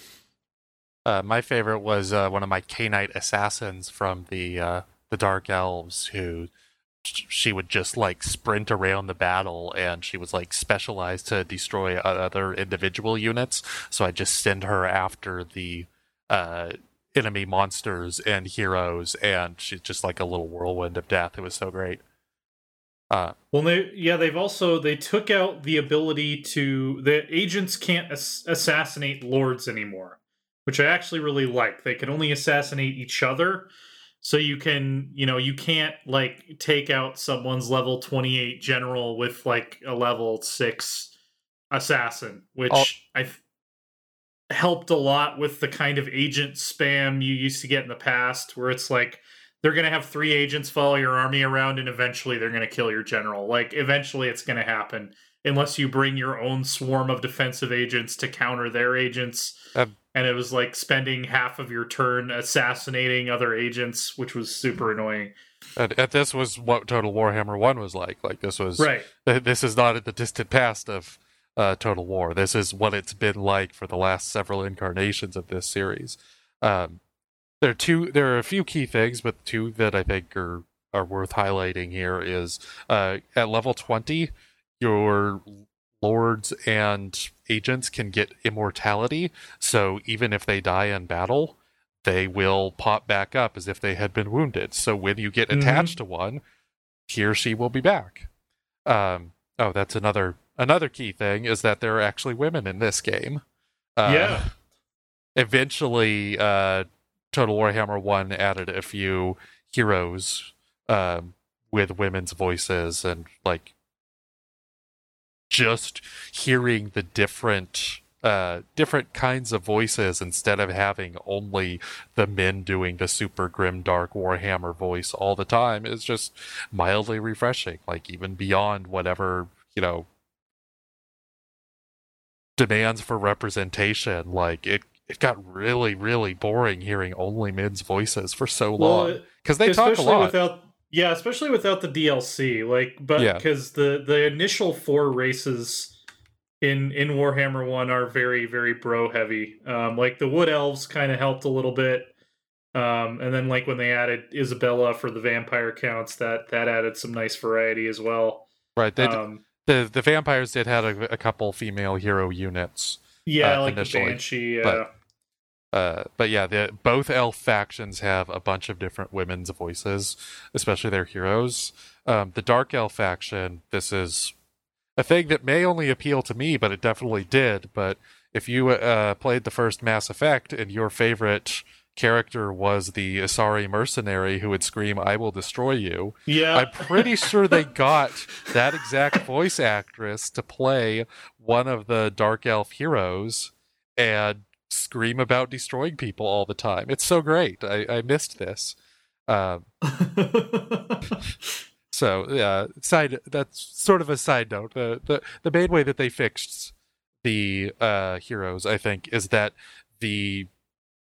A: Uh, my favorite was uh, one of my Khainite assassins from the uh, the Dark Elves, who she would just like sprint around the battle, and she was like specialized to destroy other individual units. So I just send her after the uh, enemy monsters and heroes, and she's just like a little whirlwind of death. It was so great. Uh,
B: Well, they yeah they've also they took out the ability to the agents can't ass- assassinate lords anymore, which I actually really like. They can only assassinate each other, so you can you know you can't like take out someone's level twenty eight general with like a level six assassin, which
A: Oh.
B: I th- helped a lot with the kind of agent spam you used to get in the past, where it's like they're going to have three agents follow your army around and eventually they're going to kill your general. Like eventually it's going to happen. Unless you bring your own swarm of defensive agents to counter their agents.
A: Um,
B: and it was like spending half of your turn assassinating other agents, which was super annoying.
A: And, and this was what Total Warhammer One was like. Like this was
B: Right.
A: th- This is not in the distant past of uh, Total War. This is what it's been like for the last several incarnations of this series. Um, there are two. There are a few key things, but two that I think are are worth highlighting here is uh, at level twenty, your lords and agents can get immortality. So even if they die in battle, they will pop back up as if they had been wounded. So when you get
B: Mhm.
A: attached to one, he or she will be back. Um, oh, that's another another key thing is that there are actually women in this game. Uh,
B: Yeah.
A: Eventually, uh, Total Warhammer One added a few heroes um, with women's voices and like just hearing the different uh different kinds of voices instead of having only the men doing the super grim dark warhammer voice all the time is just mildly refreshing like even beyond whatever you know demands for representation. Like it it got really really boring hearing only men's voices for so long because they talk a lot.
B: without yeah, especially without the DLC. Like, but
A: Yeah.
B: because the the initial four races in in Warhammer One are very very bro heavy. Um, like the Wood Elves kind of helped a little bit. Um, and then like when they added Isabella for the vampire counts, that that added some nice variety as well.
A: right they,
B: um,
A: the the vampires did have a, a couple female hero units
B: yeah,
A: uh,
B: like the
A: initially,
B: Banshee.
A: but-
B: Uh,
A: but yeah, the, both elf factions have a bunch of different women's voices, especially their heroes. Um, the dark elf faction, this is a thing that may only appeal to me, but it definitely did. But if you uh, played the first Mass Effect and your favorite character was the Asari mercenary who would scream, "I will destroy you,"
B: yeah,
A: I'm pretty sure they got that exact voice actress to play one of the Dark Elf heroes and scream about destroying people all the time. It's so great. I, I missed this. Um, so yeah, side that's sort of a side note. The the the main way that they fixed the uh, heroes, I think, is that the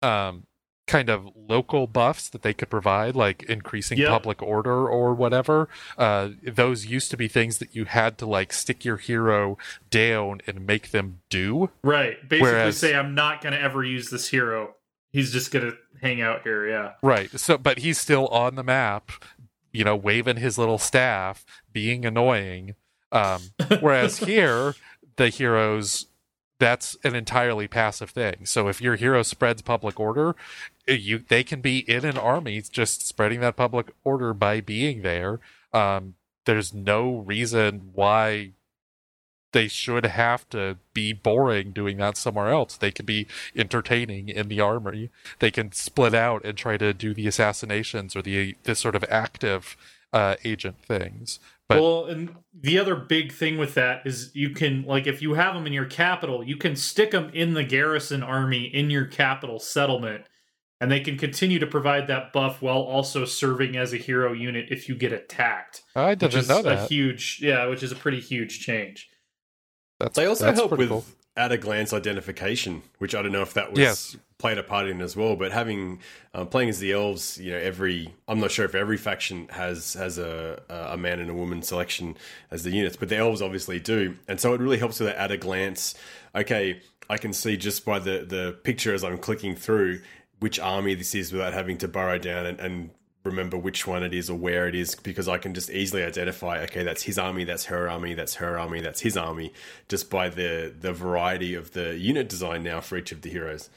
A: um kind of local buffs that they could provide, like increasing
B: Yep.
A: public order or whatever. Uh, those used to be things that you had to like stick your hero down and make them do.
B: right. Basically,
A: Whereas-
B: say I'm not gonna ever use this hero. He's just gonna hang out here. Yeah.
A: Right. So, but he's still on the map, you know, waving his little staff, being annoying. Um, whereas here, the heroes, that's an entirely passive thing. So if your hero spreads public order, eh, you they can be in an army just spreading that public order by being there. Um, there's no reason why they should have to be boring doing that somewhere else. They could be entertaining in the armory. They can split out and try to do the assassinations or the this sort of active uh, agent things. But
B: well, and the other big thing with that is you can like if you have them in your capital, you can stick them in the garrison army in your capital settlement, and they can continue to provide that buff while also serving as a hero unit if you get attacked.
A: I
B: Which
A: didn't
B: is
A: know
B: a
A: that.
B: huge, yeah, which is a pretty huge change.
A: That's,
C: They also
A: that's
C: help with
A: cool.
C: at a glance identification, which I don't know if that was
A: Yes.
C: Played a part in as well. But having um, playing as the elves, you know, every I'm not sure if every faction has has a a man and a woman selection as the units, but the elves obviously do, and so it really helps with that at a glance. Okay, I can see just by the the picture as I'm clicking through which army this is without having to burrow down and, and remember which one it is or where it is because I can just easily identify okay that's his army that's her army that's her army that's his army just by the the variety of the unit design now for each of the heroes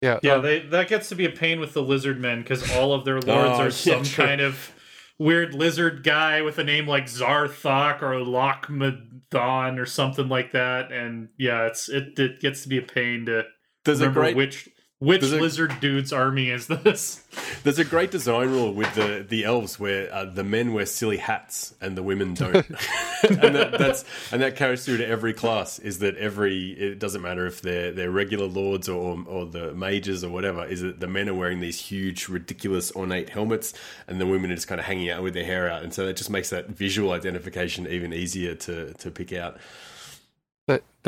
A: Yeah,
B: Yeah,
A: um,
B: they that gets to be a pain with the lizard men because all of their lords
C: Oh,
B: are some
C: true.
B: kind of weird lizard guy with a name like Zarthok or Lochmadon or something like that. And yeah, it's it, it gets to be a pain to
C: there's a
B: remember
C: great
B: which which
C: There's a-
B: lizard dude's army is this?
C: There's a great design rule with the, the elves where uh, the men wear silly hats and the women don't, and that, that's and that carries through to every class. Is that every it doesn't matter if they're they're regular lords or or the mages or whatever. Is that the men are wearing these huge, ridiculous, ornate helmets, and the women are just kind of hanging out with their hair out, and so that just makes that visual identification even easier to to pick out.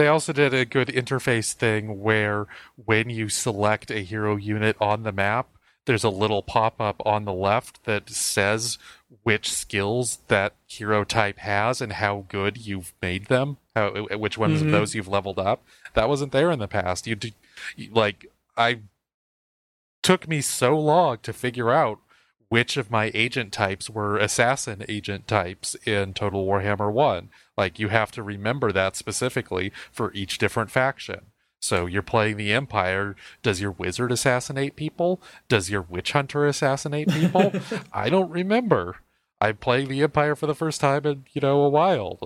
A: They also did a good interface thing where when you select a hero unit on the map, there's a little pop up on the left that says which skills that hero type has and how good you've made them, how, which ones
B: Mhm.
A: of those you've leveled up. That wasn't there in the past. You, you like I took me so long to figure out which of my agent types were assassin agent types in Total Warhammer 1. Like you have to remember that specifically for each different faction. So you're playing the Empire. Does your wizard assassinate people? Does your witch hunter assassinate people? I don't remember. I'm playing the Empire for the first time in you know a while.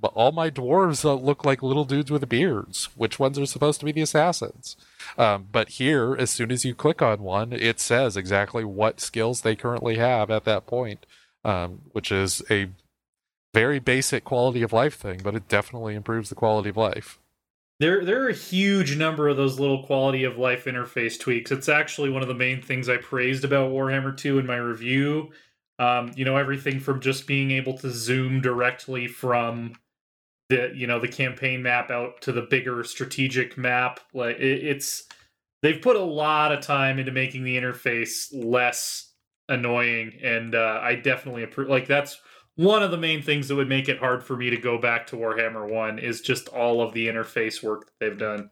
A: But all my dwarves uh, look like little dudes with beards. Which ones are supposed to be the assassins? Um, but here, as soon as you click on one, it says exactly what skills they currently have at that point, um, which is a very basic quality of life thing, but it definitely improves the quality of life.
B: There, there are a huge number of those little quality of life interface tweaks. It's actually one of the main things I praised about Warhammer 2 in my review. Um, you know, everything from just being able to zoom directly from the, you know, the campaign map out to the bigger strategic map. Like it, it's, they've put a lot of time into making the interface less annoying, and uh, I definitely approve. Like that's one of the main things that would make it hard for me to go back to Warhammer 1 is just all of the interface work that they've done.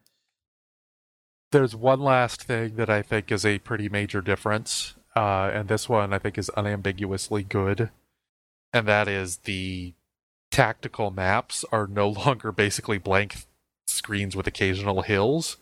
A: There's one last thing that I think is a pretty major difference, uh, and this one I think is unambiguously good, and that is the tactical maps are no longer basically blank screens with occasional hills.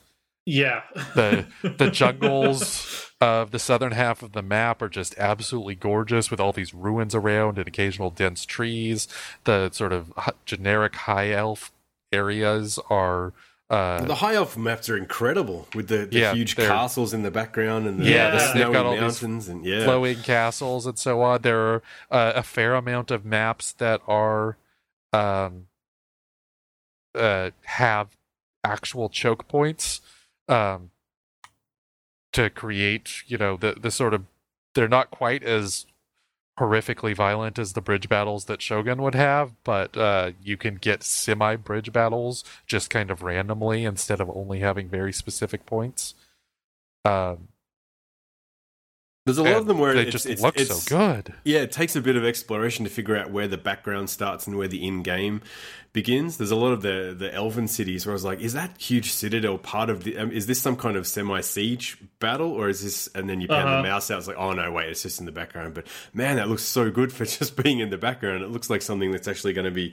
B: Yeah.
A: The the jungles of the southern half of the map are just absolutely gorgeous with all these ruins around and occasional dense trees. The sort of generic high elf areas are uh,
C: The high elf maps are incredible with the, the
A: Yeah,
C: huge castles in the background and the,
B: Yeah,
C: the snowy
A: got all these
C: mountains and yeah.
A: flowing castles and so on. There are uh, a fair amount of maps that are um, uh, have actual choke points um, to create, you know, the the sort of they're not quite as horrifically violent as the bridge battles that Shogun would have, but uh, you can get semi bridge battles just kind of randomly instead of only having very specific points. Um,
C: There's a lot
A: and
C: of them where
A: they
C: it's,
A: just
C: it's,
A: look
C: it's-
A: so good.
C: Yeah, it takes a bit of exploration to figure out where the background starts and where the in game begins. There's a lot of the the elven cities where I was like, is that huge citadel part of the? Um, is this some kind of semi siege battle, or is this? And then you pan
B: Uh-huh.
C: the mouse out. It's like, oh no, wait, it's just in the background. But man, that looks so good for just being in the background. It looks like something that's actually going to be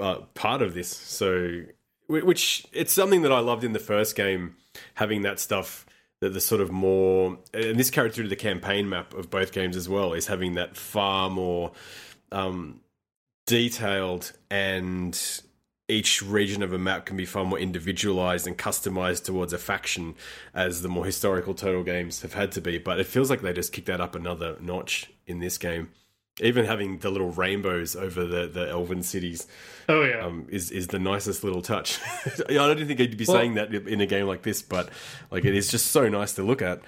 C: uh, part of this. So, which it's something that I loved in the first game, having that stuff. The, the sort of more, and this carried through to the campaign map of both games as well, is having that far more um, detailed and each region of a map can be far more individualized and customized towards a faction as the more historical total games have had to be. But it feels like they just kicked that up another notch in this game even having the little rainbows over the, the elven cities
B: Oh yeah.
C: um, is is the nicest little touch. I don't think I'd be
B: Well-
C: saying that in a game like this, but like it is just so nice to look at.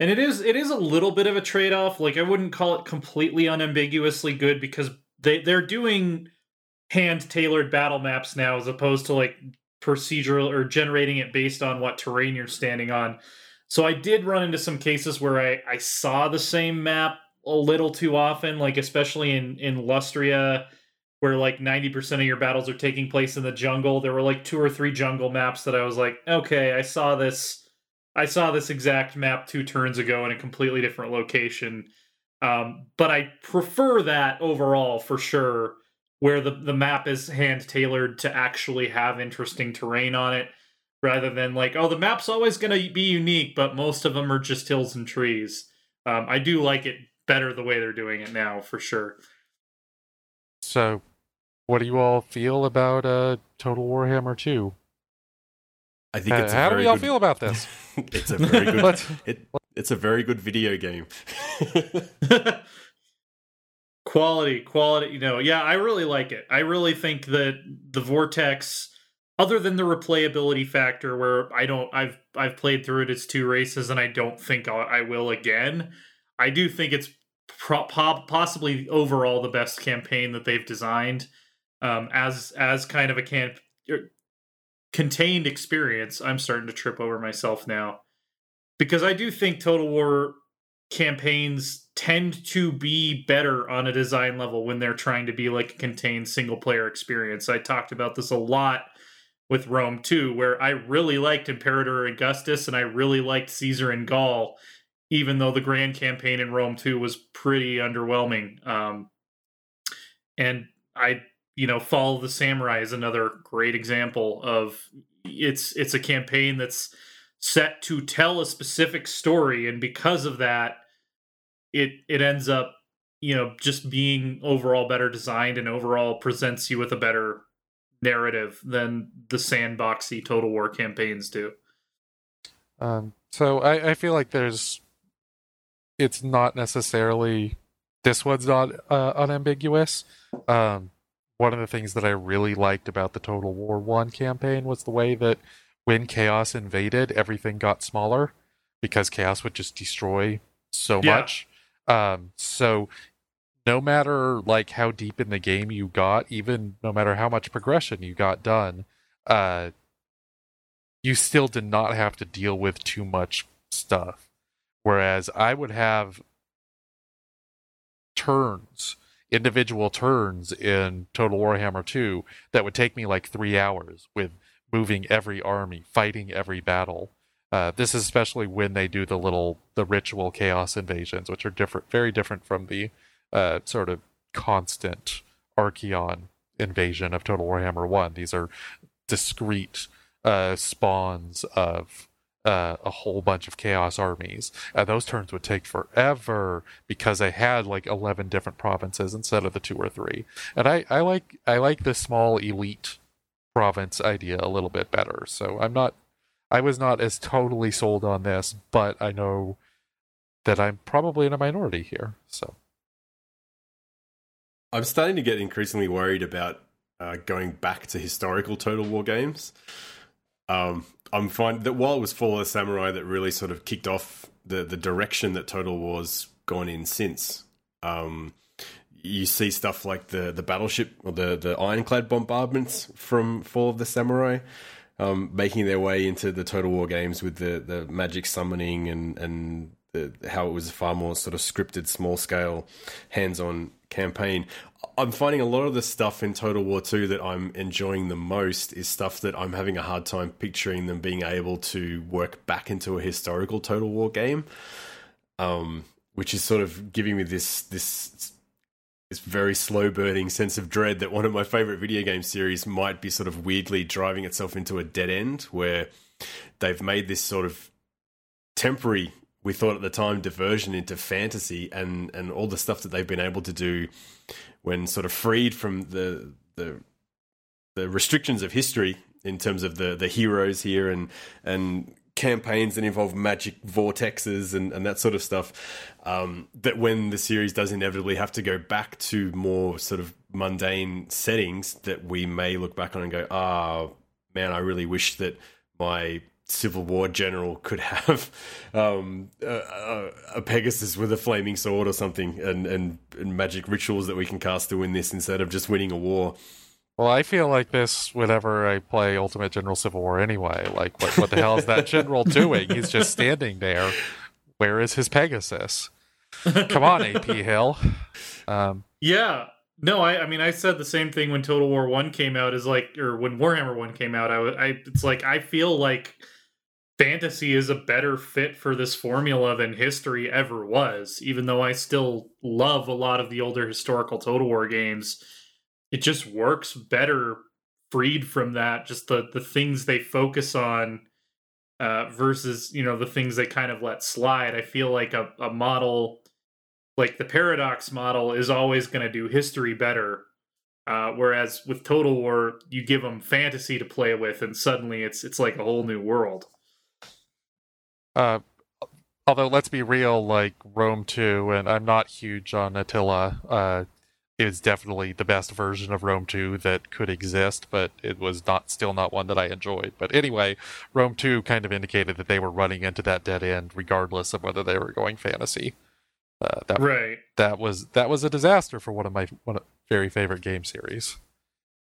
B: And it is it is a little bit of a trade off. Like I wouldn't call it completely unambiguously good because they they're doing hand tailored battle maps now as opposed to like procedural or generating it based on what terrain you're standing on. So I did run into some cases where I I saw the same map a little too often, like especially in in Lustria where like 90% of your battles are taking place in the jungle. There were like two or three jungle maps that I was like, "Okay, I saw this I saw this exact map two turns ago in a completely different location. Um, but I prefer that overall for sure, where the, the map is hand tailored to actually have interesting terrain on it, rather than like, oh, the map's always going to be unique, but most of them are just hills and trees. Um, I do like it better the way they're doing it now for sure.
A: So, what do you all feel about uh, Total Warhammer 2?
C: I think
A: Uh,
C: it's a
A: how do we all
C: good-
A: feel about this?
C: it's a very good.
A: Let's-
C: it, it's a very good video game.
B: quality, quality. You know, yeah, I really like it. I really think that the Vortex, other than the replayability factor, where I don't, I've I've played through it its two races, and I don't think I'll, I will again. I do think it's pro- po- possibly overall the best campaign that they've designed um, as as kind of a camp er, contained experience. I'm starting to trip over myself now because I do think Total War campaigns tend to be better on a design level when they're trying to be like a contained single player experience. I talked about this a lot with Rome 2, where I really liked Imperator Augustus and I really liked Caesar in Gaul, even though the grand campaign in Rome 2 was pretty underwhelming. Um, and I, you know, Fall of the Samurai is another great example of it's it's a campaign that's set to tell a specific story and because of that it it ends up you know just being overall better designed and overall presents you with a better narrative than the sandboxy total war campaigns do
A: Um, so I, I feel like there's, it's not necessarily, this one's not uh, unambiguous. Um, one of the things that I really liked about the Total War One campaign was the way that when Chaos invaded, everything got smaller because Chaos would just destroy so
B: Yeah.
A: much. Um, so no matter like how deep in the game you got, even no matter how much progression you got done, uh, you still did not have to deal with too much stuff. Whereas I would have turns, individual turns in Total Warhammer 2 that would take me like three hours with moving every army, fighting every battle. Uh, this is especially when they do the little the ritual chaos invasions, which are different, very different from the uh, sort of constant Archaon invasion of Total Warhammer One. These are discrete uh, spawns of uh, a whole bunch of chaos armies, and those turns would take forever because they had like eleven different provinces instead of the two or three. And I, I like I like the small elite province idea a little bit better. So I'm not I was not as totally sold on this, but I know that I'm probably in a minority here. So
C: I'm starting to get increasingly worried about uh, going back to historical Total War games. Um, I'm fine that while it was Fall of the Samurai that really sort of kicked off the the direction that Total War's gone in since. Um, you see stuff like the the battleship or the the ironclad bombardments from Fall of the Samurai. Um, making their way into the Total War games with the, the magic summoning and and how it was a far more sort of scripted, small scale, hands on campaign. I'm finding a lot of the stuff in Total War 2 that I'm enjoying the most is stuff that I'm having a hard time picturing them being able to work back into a historical Total War game. Um, which is sort of giving me this this this very slow burning sense of dread that one of my favorite video game series might be sort of weirdly driving itself into a dead end where they've made this sort of temporary we thought at the time diversion into fantasy and and all the stuff that they've been able to do when sort of freed from the the the restrictions of history in terms of the the heroes here and and campaigns that involve magic vortexes and, and that sort of stuff um, that when the series does inevitably have to go back to more sort of mundane settings that we may look back on and go ah man i really wish that my Civil War general could have um, a, a Pegasus with a flaming sword or something, and, and, and magic rituals that we can cast to win this instead of just winning a war.
A: Well, I feel like this whenever I play Ultimate General Civil War anyway. Like, what, what the hell is that general doing? He's just standing there. Where is his Pegasus? Come on, AP Hill. Um,
B: yeah no I, I mean i said the same thing when total war 1 came out is like or when warhammer 1 came out I, I, it's like i feel like fantasy is a better fit for this formula than history ever was even though i still love a lot of the older historical total war games. It just works better freed from that just the the things they focus on uh versus you know the things they kind of let slide. I feel like a, a model like the paradox model is always going to do history better uh, whereas with total war you give them fantasy to play with and suddenly it's it's like a whole new world
A: Uh, although let's be real, like Rome Two, and I'm not huge on Attila. Uh, is definitely the best version of Rome 2 that could exist, but it was not still not one that I enjoyed. But anyway, Rome 2 kind of indicated that they were running into that dead end regardless of whether they were going fantasy. Uh, that
B: right.
A: that was that was a disaster for one of my one of very favorite game series.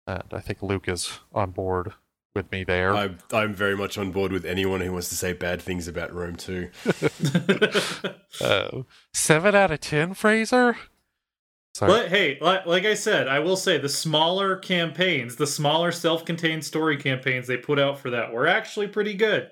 A: And I think Luke is on board with me there.
C: I'm, I'm very much on board with anyone who wants to say bad things about Rome 2.
A: uh, 7 out of 10, Fraser?
B: Sorry. But hey, like I said, I will say the smaller campaigns, the smaller self-contained story campaigns they put out for that were actually pretty good.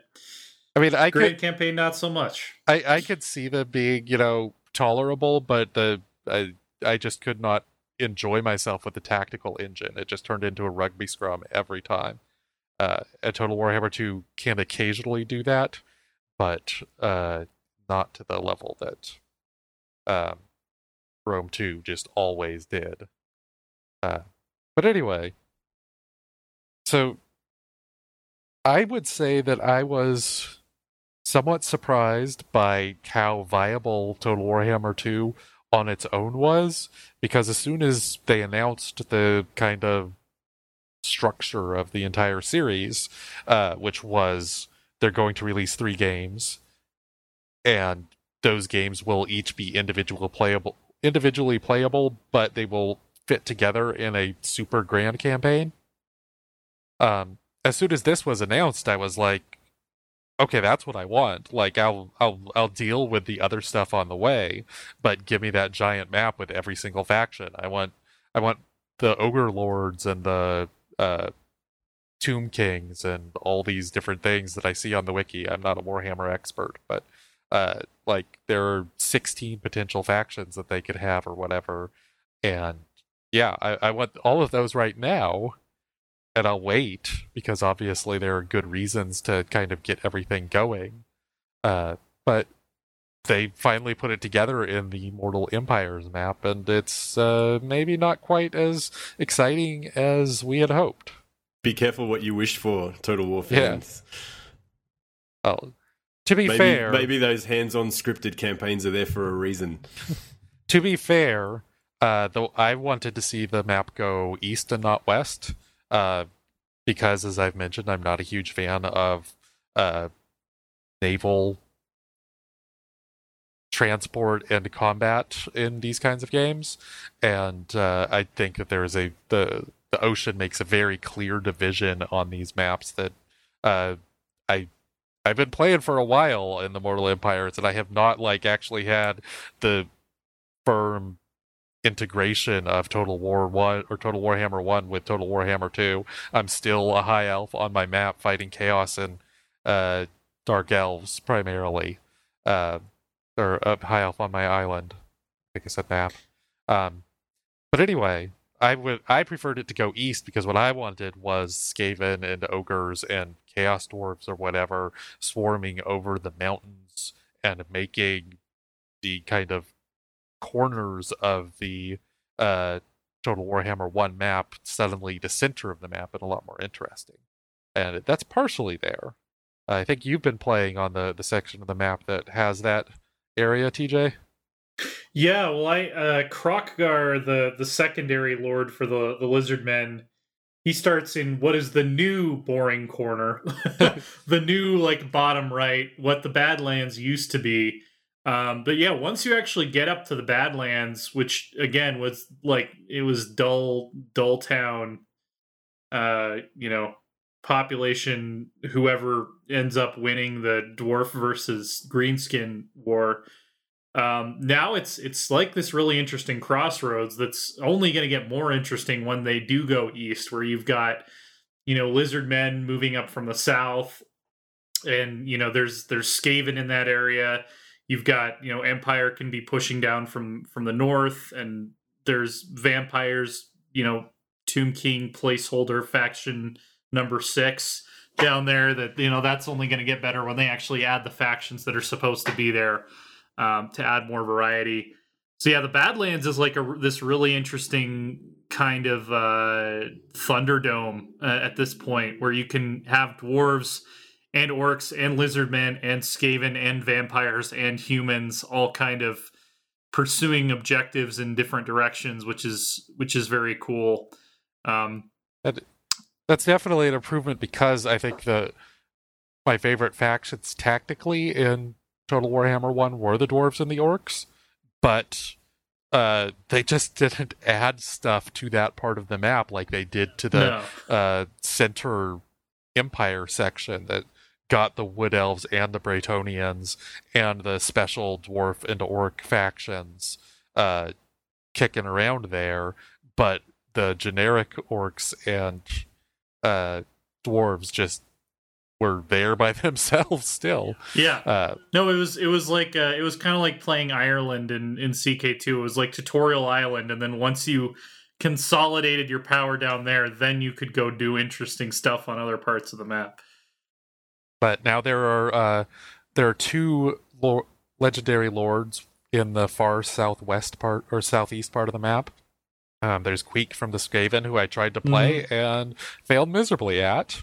A: I mean, I
B: Great
A: could
B: campaign, not so much.
A: I I could see them being, you know, tolerable, but the I I just could not enjoy myself with the tactical engine. It just turned into a rugby scrum every time. Uh, a Total Warhammer 2 can occasionally do that, but uh, not to the level that um, Rome 2 just always did. Uh, but anyway, so I would say that I was somewhat surprised by how viable Total Warhammer 2 on its own was, because as soon as they announced the kind of structure of the entire series, uh, which was they're going to release three games, and those games will each be individual playable individually playable, but they will fit together in a super grand campaign. Um, as soon as this was announced, I was like, okay, that's what I want. Like I'll I'll I'll deal with the other stuff on the way, but give me that giant map with every single faction. I want I want the ogre lords and the uh, tomb kings and all these different things that I see on the wiki. I'm not a Warhammer expert, but uh, like there are 16 potential factions that they could have or whatever and yeah I, I want all of those right now and i'll wait because obviously there are good reasons to kind of get everything going uh, but they finally put it together in the mortal empires map and it's uh, maybe not quite as exciting as we had hoped
C: be careful what you wish for total war fans
A: yeah. oh to be
C: maybe,
A: fair,
C: maybe those hands-on scripted campaigns are there for a reason.
A: to be fair, uh, though I wanted to see the map go east and not west, uh, because as I've mentioned, I'm not a huge fan of uh, naval transport and combat in these kinds of games, and uh, I think that there is a the the ocean makes a very clear division on these maps that uh, I I've been playing for a while in the Mortal Empires, and I have not like actually had the firm integration of Total War One or Total Warhammer One with Total Warhammer Two. I'm still a high elf on my map fighting chaos and uh, dark elves primarily, uh, or a high elf on my island. I think I said map. Um, but anyway, I would I preferred it to go east because what I wanted was Skaven and ogres and chaos dwarves or whatever swarming over the mountains and making the kind of corners of the uh, Total Warhammer 1 map suddenly the center of the map and a lot more interesting. And that's partially there. I think you've been playing on the, the section of the map that has that area, TJ.
B: Yeah, well, I uh, Kroq-Gar, the the secondary lord for the the lizard men, he starts in what is the new boring corner, the new like bottom right, what the Badlands used to be. Um, but yeah, once you actually get up to the Badlands, which again was like it was dull, dull town. Uh, you know, population. Whoever ends up winning the dwarf versus greenskin war um, now it's it's like this really interesting crossroads that's only going to get more interesting when they do go east, where you've got you know lizard men moving up from the south, and you know there's there's Skaven in that area. You've got you know Empire can be pushing down from from the north, and there's vampires. You know Tomb King placeholder faction number six down there. That you know that's only going to get better when they actually add the factions that are supposed to be there um, to add more variety. So yeah, the Badlands is like a this really interesting kind of uh, Thunderdome uh, at this point, where you can have dwarves and orcs and lizardmen and skaven and vampires and humans all kind of pursuing objectives in different directions, which is which is very cool. Um,
A: That's definitely an improvement because I think the my favorite factions tactically in Total Warhammer 1 were the dwarves and the orcs, but uh, they just didn't add stuff to that part of the map like they did to the
B: no.
A: uh, center empire section that got the wood elves and the Bretonnians and the special dwarf and orc factions uh, kicking around there, but the generic orcs and uh, dwarves just were there by themselves still.
B: Yeah.
A: Uh,
B: No, it was it was like uh, it was kind of like playing Ireland in in CK2. It was like tutorial island, and then once you consolidated your power down there, then you could go do interesting stuff on other parts of the map.
A: but now there are uh, there are two lo- legendary lords in the far southwest part or southeast part of the map. Um, there's Queek from the Skaven, who I tried to play and failed miserably at,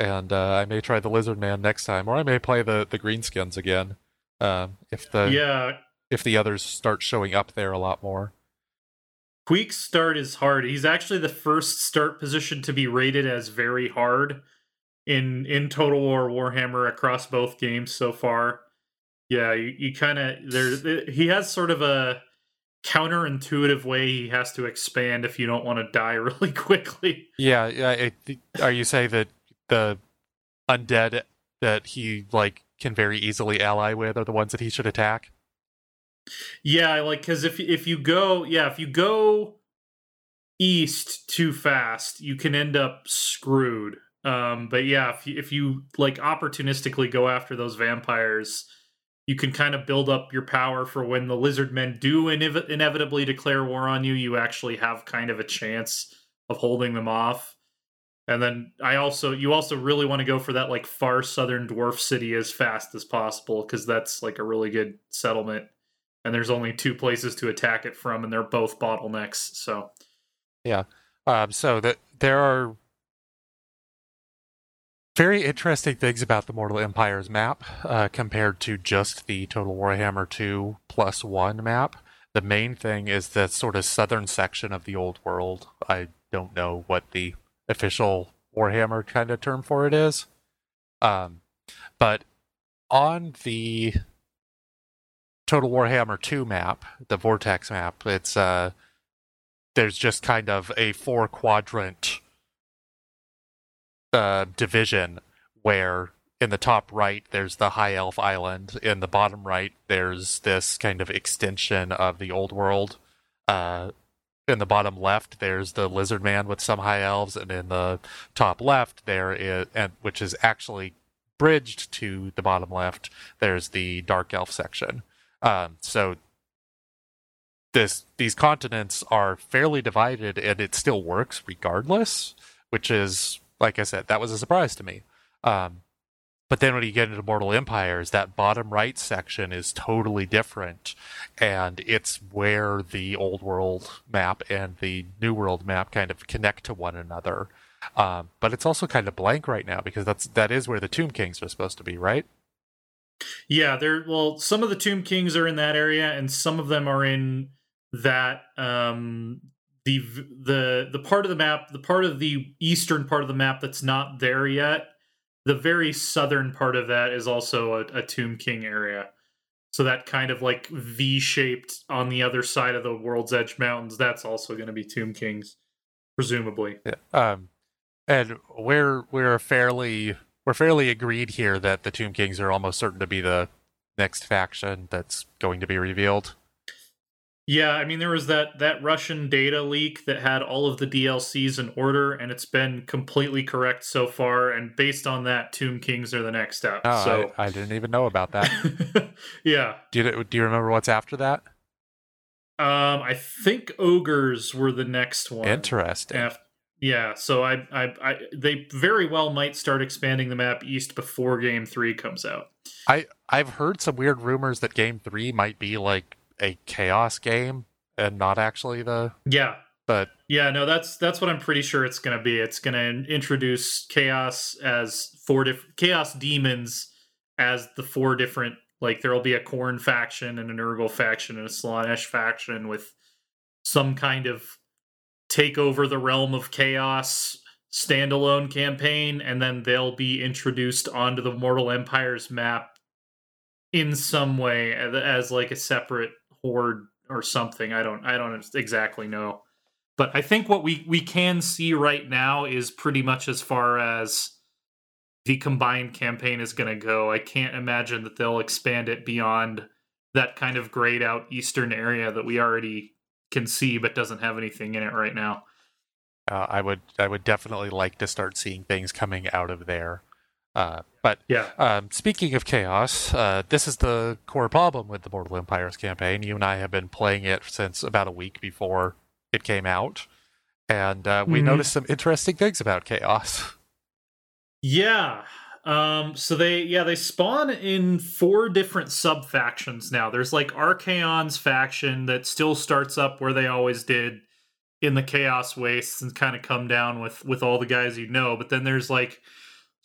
A: and uh, I may try the Lizard Man next time, or I may play the the Greenskins again um, if the
B: yeah,
A: if the others start showing up there a lot more.
B: Queek's start is hard. He's actually the first start position to be rated as very hard in in Total War Warhammer across both games so far. Yeah, you, you kind of there. He has sort of a counterintuitive way he has to expand if you don't want to die really quickly.
A: Yeah, yeah. It, are you saying that the undead that he like can very easily ally with are the ones that he should attack?
B: Yeah, like because if if you go, yeah, if you go east too fast, you can end up screwed. Um, but yeah, if you, if you like opportunistically go after those vampires, you can kind of build up your power for when the lizard men do inev- inevitably declare war on you. You actually have kind of a chance of holding them off. And then I also you also really want to go for that like far southern dwarf city as fast as possible because that's like a really good settlement and there's only two places to attack it from, and they're both bottlenecks. So, Yeah.
A: Um, so that there are very interesting things about the Mortal Empires map uh, compared to just the Total Warhammer 2 plus 1 map. The main thing is the sort of southern section of the old world. I don't know what the official Warhammer kind of term for it is. Um, but on the Total Warhammer 2 map, the Vortex map, it's uh there's just kind of a four quadrant division where in the top right there's the high elf island. In the bottom right there's this kind of extension of the old world. Uh, in the bottom left there's the lizard man with some high elves and in the top left there is and which is actually bridged to the bottom left there's the dark elf section. Um, so this these continents are fairly divided and it still works regardless which is like i said that was a surprise to me um, but then when you get into mortal empires that bottom right section is totally different and it's where the old world map and the new world map kind of connect to one another um, but it's also kind of blank right now because that's that is where the tomb kings are supposed to be right
B: yeah, there. Well, some of the Tomb Kings are in that area, and some of them are in that um the the the part of the map, the part of the eastern part of the map that's not there yet. The very southern part of that is also a, a Tomb King area. So that kind of like V-shaped on the other side of the World's Edge Mountains, that's also going to be Tomb Kings, presumably.
A: Yeah. Um, and we're we're fairly we're fairly agreed here that the Tomb Kings are almost certain to be the next faction that's going to be revealed.
B: Yeah, I mean there was that that Russian data leak that had all of the DLCs in order, and it's been completely correct so far. And based on that, Tomb Kings are the next step.
A: Oh,
B: so
A: I, I didn't even know about that.
B: yeah,
A: do you do you remember what's after that?
B: um, I think ogres were the next one.
A: Interesting.
B: Af- yeah, so I, I, I, they very well might start expanding the map east before Game Three comes out.
A: I I've heard some weird rumors that Game Three might be like a chaos game and not actually the
B: Yeah,
A: But
B: yeah, no, that's that's what I'm pretty sure it's going to be. It's going to introduce chaos as four different chaos demons as the four different like there will be a Khorne faction and an Nurgle faction and a Slaanesh faction with some kind of take over the realm of chaos standalone campaign, and then they'll be introduced onto the Mortal Empire's map in some way as like a separate horde or something. I don't I don't exactly know. But I think what we we can see right now is pretty much as far as the combined campaign is going to go. I can't imagine that they'll expand it beyond that kind of grayed out eastern area that we already can see but doesn't have anything in it right now.
A: Uh, I would I would definitely like to start seeing things coming out of there. Uh, but
B: yeah,
A: um, speaking of chaos, uh, this is the core problem with the Mortal Empires campaign. You and I have been playing it since about a week before it came out, and uh, we mm-hmm. noticed some interesting things about chaos.
B: Yeah. Um, so they yeah, they spawn in four different sub factions now. There's like Archaon's faction that still starts up where they always did in the Chaos Wastes and kind of come down with with all the guys you know. But then there's like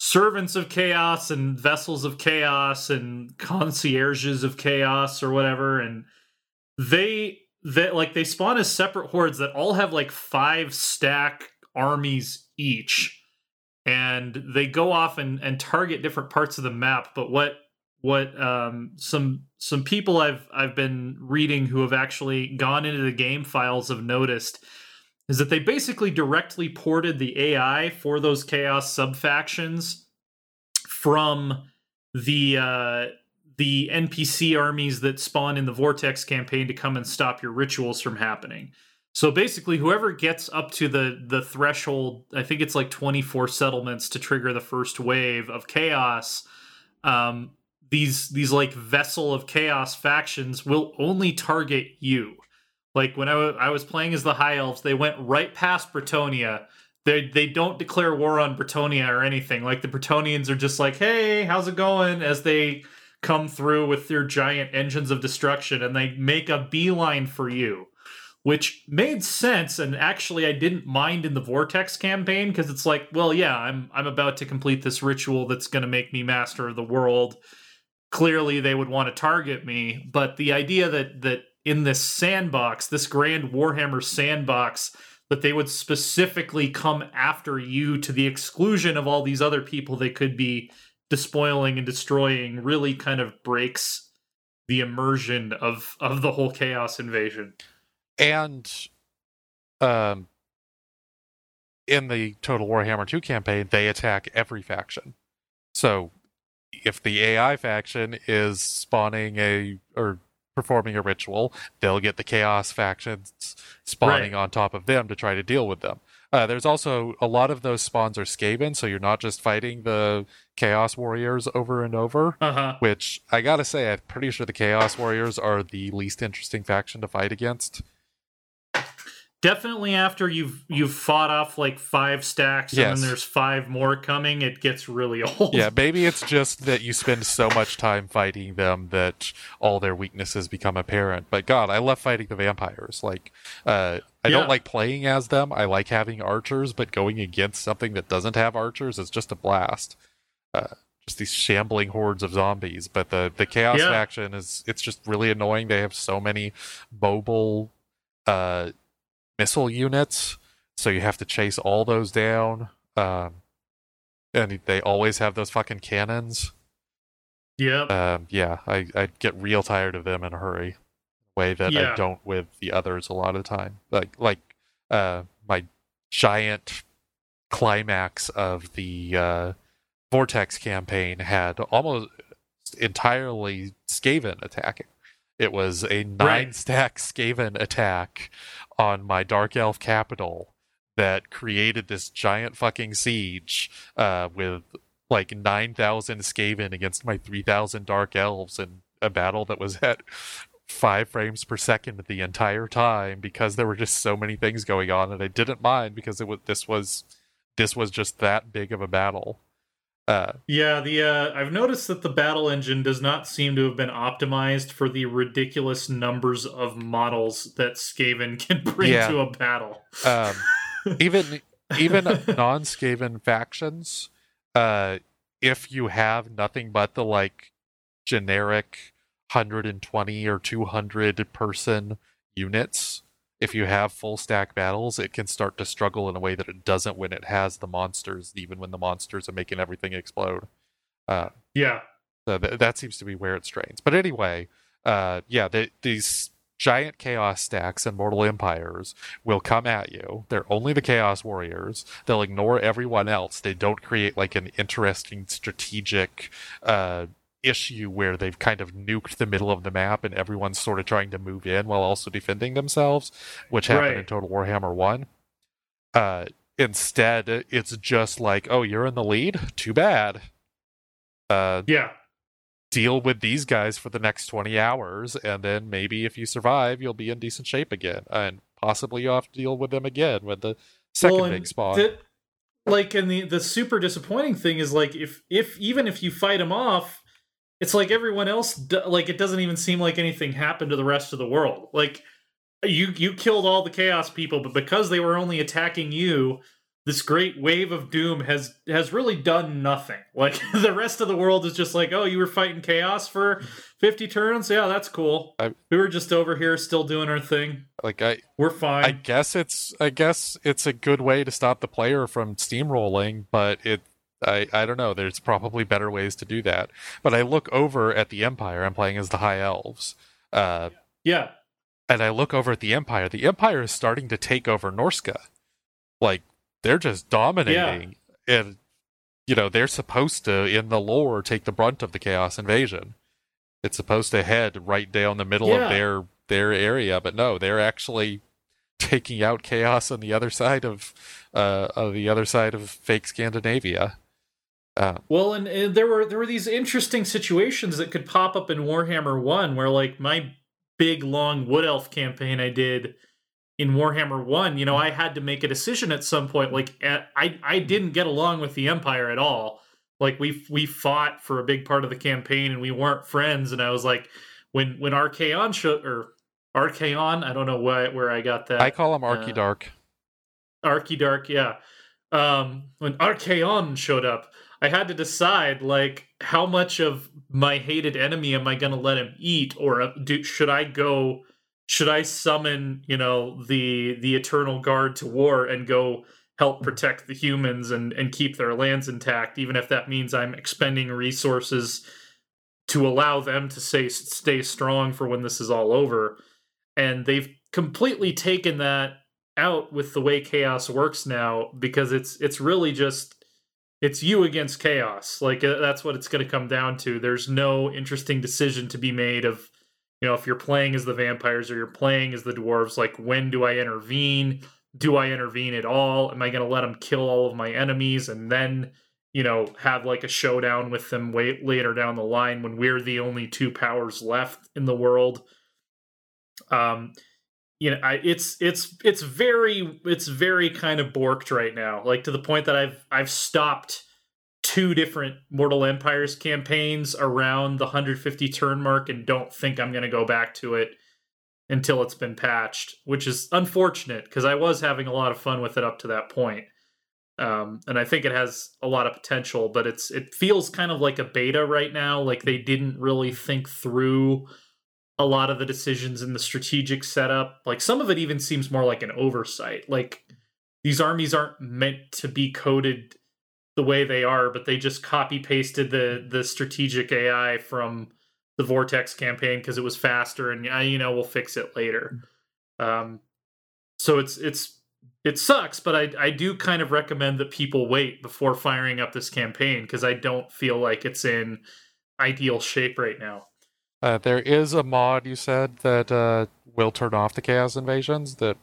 B: servants of chaos and vessels of chaos and concierges of chaos or whatever and they that like they spawn as separate hordes that all have like five stack armies each and they go off and, and target different parts of the map. But what what um, some some people I've I've been reading who have actually gone into the game files have noticed is that they basically directly ported the AI for those chaos subfactions from the uh, the NPC armies that spawn in the Vortex campaign to come and stop your rituals from happening. So basically, whoever gets up to the the threshold, I think it's like 24 settlements to trigger the first wave of chaos. Um, these these like vessel of chaos factions will only target you. Like when I, w- I was playing as the High Elves, they went right past Bretonnia. They they don't declare war on Bretonnia or anything. Like the Bretonnians are just like, "Hey, how's it going?" As they come through with their giant engines of destruction, and they make a beeline for you which made sense and actually I didn't mind in the Vortex campaign because it's like, well, yeah, I'm I'm about to complete this ritual that's going to make me master of the world. Clearly they would want to target me, but the idea that that in this sandbox, this grand Warhammer sandbox, that they would specifically come after you to the exclusion of all these other people they could be despoiling and destroying really kind of breaks the immersion of of the whole chaos invasion
A: and um, in the Total Warhammer 2 campaign, they attack every faction. So if the AI faction is spawning a or performing a ritual, they'll get the Chaos factions spawning right. on top of them to try to deal with them. Uh, there's also a lot of those spawns are Skaven, so you're not just fighting the Chaos Warriors over and over.
B: Uh-huh.
A: Which I gotta say, I'm pretty sure the Chaos Warriors are the least interesting faction to fight against
B: definitely after you've you've fought off like five stacks yes. and then there's five more coming it gets really old.
A: Yeah maybe it's just that you spend so much time fighting them that all their weaknesses become apparent. But god i love fighting the vampires. Like uh, i yeah. don't like playing as them. I like having archers but going against something that doesn't have archers is just a blast. Uh, just these shambling hordes of zombies. But the the chaos yeah. faction is it's just really annoying. They have so many mobile uh missile units, so you have to chase all those down. Um, and they always have those fucking cannons.
B: Yeah.
A: Um, yeah, I I get real tired of them in a hurry. Way that yeah. I don't with the others a lot of the time. Like like uh, my giant climax of the uh, Vortex campaign had almost entirely Skaven attacking. It was a nine right. stack Skaven attack on my Dark Elf capital that created this giant fucking siege uh, with like 9,000 Skaven against my 3,000 Dark Elves in a battle that was at five frames per second the entire time because there were just so many things going on and I didn't mind because it was this was this was just that big of a battle. Uh,
B: Yeah, the uh, I've noticed that the battle engine does not seem to have been optimized for the ridiculous numbers of models that Skaven can bring
A: Yeah.
B: to a battle.
A: um, even even non-Skaven factions, uh, if you have nothing but the like generic 120 or 200 person units, if you have full stack battles, it can start to struggle in a way that it doesn't when it has the monsters, even when the monsters are making everything explode. Uh,
B: Yeah,
A: so th- that seems to be where it strains. But anyway, uh, yeah, the, these giant chaos stacks and mortal empires will come at you. They're only the chaos warriors. They'll ignore everyone else. They don't create like an interesting strategic uh, issue where they've kind of nuked the middle of the map and everyone's sort of trying to move in while also defending themselves, which happened
B: Right.
A: in Total Warhammer One. Uh, instead, it's just like, oh, you're in the lead. Too bad. Uh,
B: yeah,
A: deal with these guys for the next 20 hours and then maybe if you survive you'll be in decent shape again and possibly you'll have to deal with them again with the second
B: Well,
A: big spawn
B: the- like, and the the super disappointing thing is like if if even if you fight them off, it's like everyone else. Like it doesn't even seem like anything happened to the rest of the world. Like you you killed all the chaos people, but because they were only attacking you. This great wave of doom has has really done nothing. Like the rest of the world is just like, oh, you were fighting chaos for fifty turns. Yeah, that's cool.
A: I-
B: we were just over here still doing our thing.
A: like i
B: We're fine.
A: i guess it's i guess it's a good way to stop the player from steamrolling but it I, I don't know. There's probably better ways to do that. But I look over at the Empire. I'm playing as the High Elves. Uh,
B: yeah,
A: and I look over at the Empire. The Empire is starting to take over Norsca. Like they're just dominating, Yeah. and you know they're supposed to, in the lore, take the brunt of the Chaos Invasion. It's supposed to head right down the middle
B: Yeah.
A: of their their area, but no, they're actually taking out Chaos on the other side of uh, of the other side of fake Scandinavia. Uh,
B: Well, and, and there were there were these interesting situations that could pop up in Warhammer One, where like my big long Wood Elf campaign I did in Warhammer One, you know, I had to make a decision at some point. Like, at, I I didn't get along with the Empire at all. Like we we fought for a big part of the campaign, and we weren't friends. And I was like, when when Archaon show or Archaon, I don't know why, where I got that.
A: I call them Archidark.
B: Archidark, yeah. Um, when Archaon showed up, I had to decide like how much of my hated enemy am I going to let him eat, or uh, do, should I go? Should I summon, you know, the the Eternal Guard to war and go help protect the humans and and keep their lands intact, even if that means I'm expending resources to allow them to stay stay strong for when this is all over? And they've completely taken that out with the way chaos works now because it's it's really just it's you against chaos. Like uh, that's what it's going to come down to. There's no interesting decision to be made of you know if you're playing as the vampires or you're playing as the dwarves like when do i intervene? Do i intervene at all? Am i going to let them kill all of my enemies and then you know have like a showdown with them later down the line when we're the only two powers left in the world? Um you know I, it's it's it's very it's very kind of borked right now like to the point that i've i've stopped two different mortal empires campaigns around the 150 turn mark and don't think i'm going to go back to it until it's been patched which is unfortunate because i was having a lot of fun with it up to that point. Um, and i think it has a lot of potential but it's it feels kind of like a beta right now like they didn't really think through a lot of the decisions in the strategic setup. Like some of it even seems more like an oversight. Like these armies aren't meant to be coded the way they are, but they just copy pasted the the strategic AI from the Vortex campaign because it was faster, and uh, you know we'll fix it later. Um, so it's it's it sucks, but I I do kind of recommend that people wait before firing up this campaign because I don't feel like it's in ideal shape right now.
A: Uh, there is a mod you said that uh, will turn off the chaos invasions. That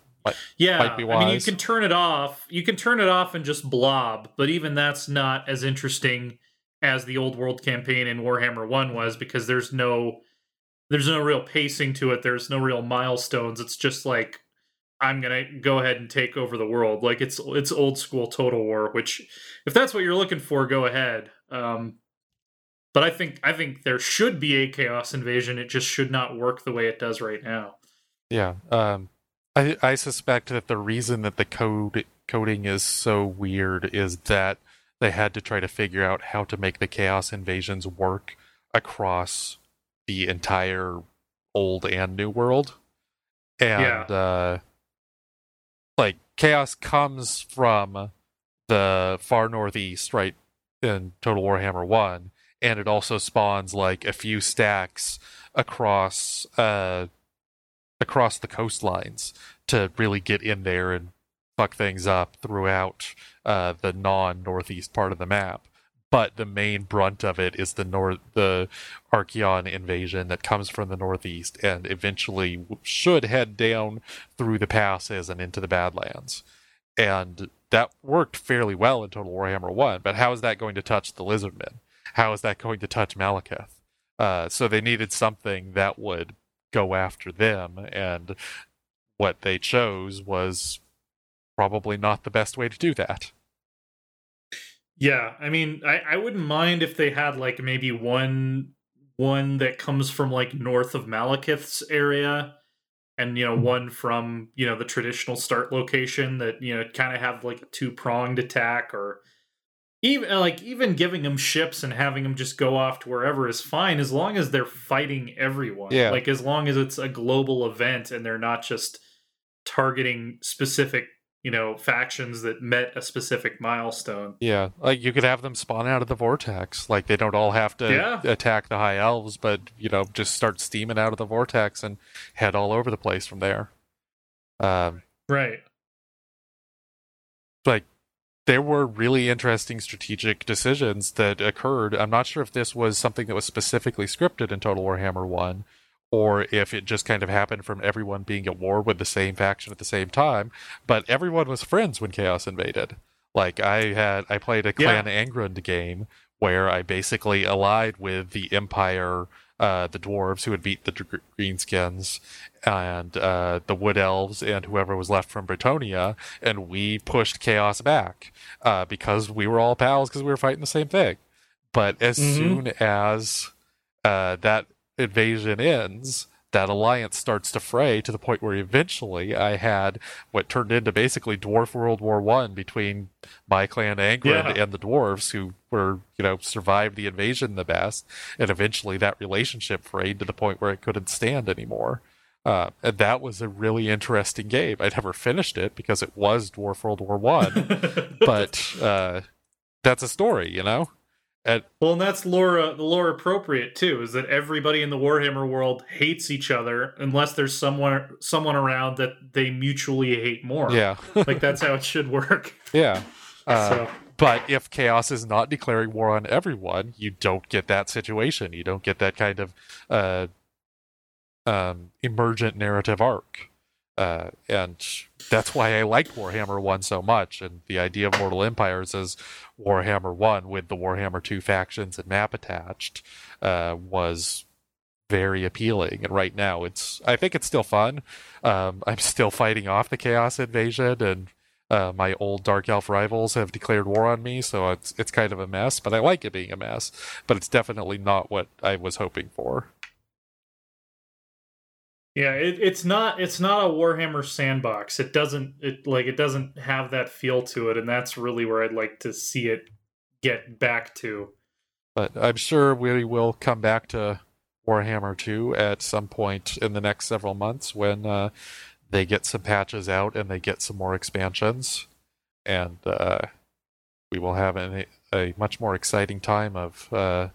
B: Yeah,
A: might be
B: I mean, you can turn it off. You can turn it off and just blob, but even that's not as interesting as the old world campaign in Warhammer One was because there's no there's no real pacing to it. There's no real milestones. It's just like I'm gonna go ahead and take over the world. Like it's it's old school Total War. Which, if that's what you're looking for, go ahead. Um, but I think I think there should be a chaos invasion. It just should not work the way it does right now.
A: Yeah. Um, I I suspect that the reason that the code coding is so weird is that they had to try to figure out how to make the chaos invasions work across the entire old and new world. And
B: Yeah.
A: uh like chaos comes from the far northeast, right in Total Warhammer 1, and it also spawns like a few stacks across uh across the coastlines to really get in there and fuck things up throughout uh, the non-northeast part of the map. But the main brunt of it is the north, the Archaon invasion that comes from the northeast and eventually should head down through the passes and into the Badlands. And that worked fairly well in Total Warhammer One. But how is that going to touch the Lizardmen? How is that going to touch Malekith? Uh, so they needed something that would go after them, and what they chose was probably not the best way to do that.
B: Yeah, I mean, I, I wouldn't mind if they had like maybe one one that comes from like north of Malekith's area, and you know one from you know the traditional start location that you know kind of have like a two pronged attack, or even like even giving them ships and having them just go off to wherever is fine as long as they're fighting everyone.
A: Yeah.
B: like as long as it's a global event and they're not just targeting specific you know factions that met a specific milestone.
A: Yeah, like you could have them spawn out of the vortex. Like they don't all have to
B: Yeah.
A: attack the high elves, but you know, just start steaming out of the vortex and head all over the place from there. Um,
B: Right.
A: There were really interesting strategic decisions that occurred. I'm not sure if this was something that was specifically scripted in Total Warhammer 1 or if it just kind of happened from everyone being at war with the same faction at the same time, but everyone was friends when Chaos invaded. Like I had I played a Clan Angrund game where I basically allied with the Empire uh, the dwarves who had beat the greenskins and uh, the wood elves and whoever was left from Bretonnia, and we pushed chaos back uh, because we were all pals because we were fighting the same thing. But as
B: Mhm.
A: soon as uh, that invasion ends, that alliance starts to fray to the point where eventually I had what turned into basically Dwarf World War One between my clan Angrund
B: Yeah.
A: and the dwarves who were, you know, survived the invasion the best, and eventually that relationship frayed to the point where it couldn't stand anymore. Uh, and that was a really interesting game. I never finished it because it was Dwarf World War One, but uh, that's a story, you know. And
B: well, and that's lore uh, the lore appropriate too. Is that everybody in the Warhammer world hates each other unless there's someone someone around that they mutually hate more.
A: yeah,
B: like that's how it should work.
A: yeah. Uh,
B: so
A: But if Chaos is not declaring war on everyone, you don't get that situation. You don't get that kind of uh, um, emergent narrative arc. Uh, and that's why I liked Warhammer 1 so much. And the idea of Mortal Empires as Warhammer 1 with the Warhammer 2 factions and map attached uh, was very appealing. And right now, it's I think it's still fun. Um, I'm still fighting off the Chaos invasion and uh, my old Dark Elf rivals have declared war on me, so it's it's kind of a mess. But I like it being a mess. But it's definitely not what I was hoping for.
B: Yeah, it, it's not it's not a Warhammer sandbox. It doesn't it like it doesn't have that feel to it, and that's really where I'd like to see it get back to.
A: But I'm sure we will come back to Warhammer 2 at some point in the next several months when uh, they get some patches out and they get some more expansions, and uh, we will have an, a much more exciting time of uh,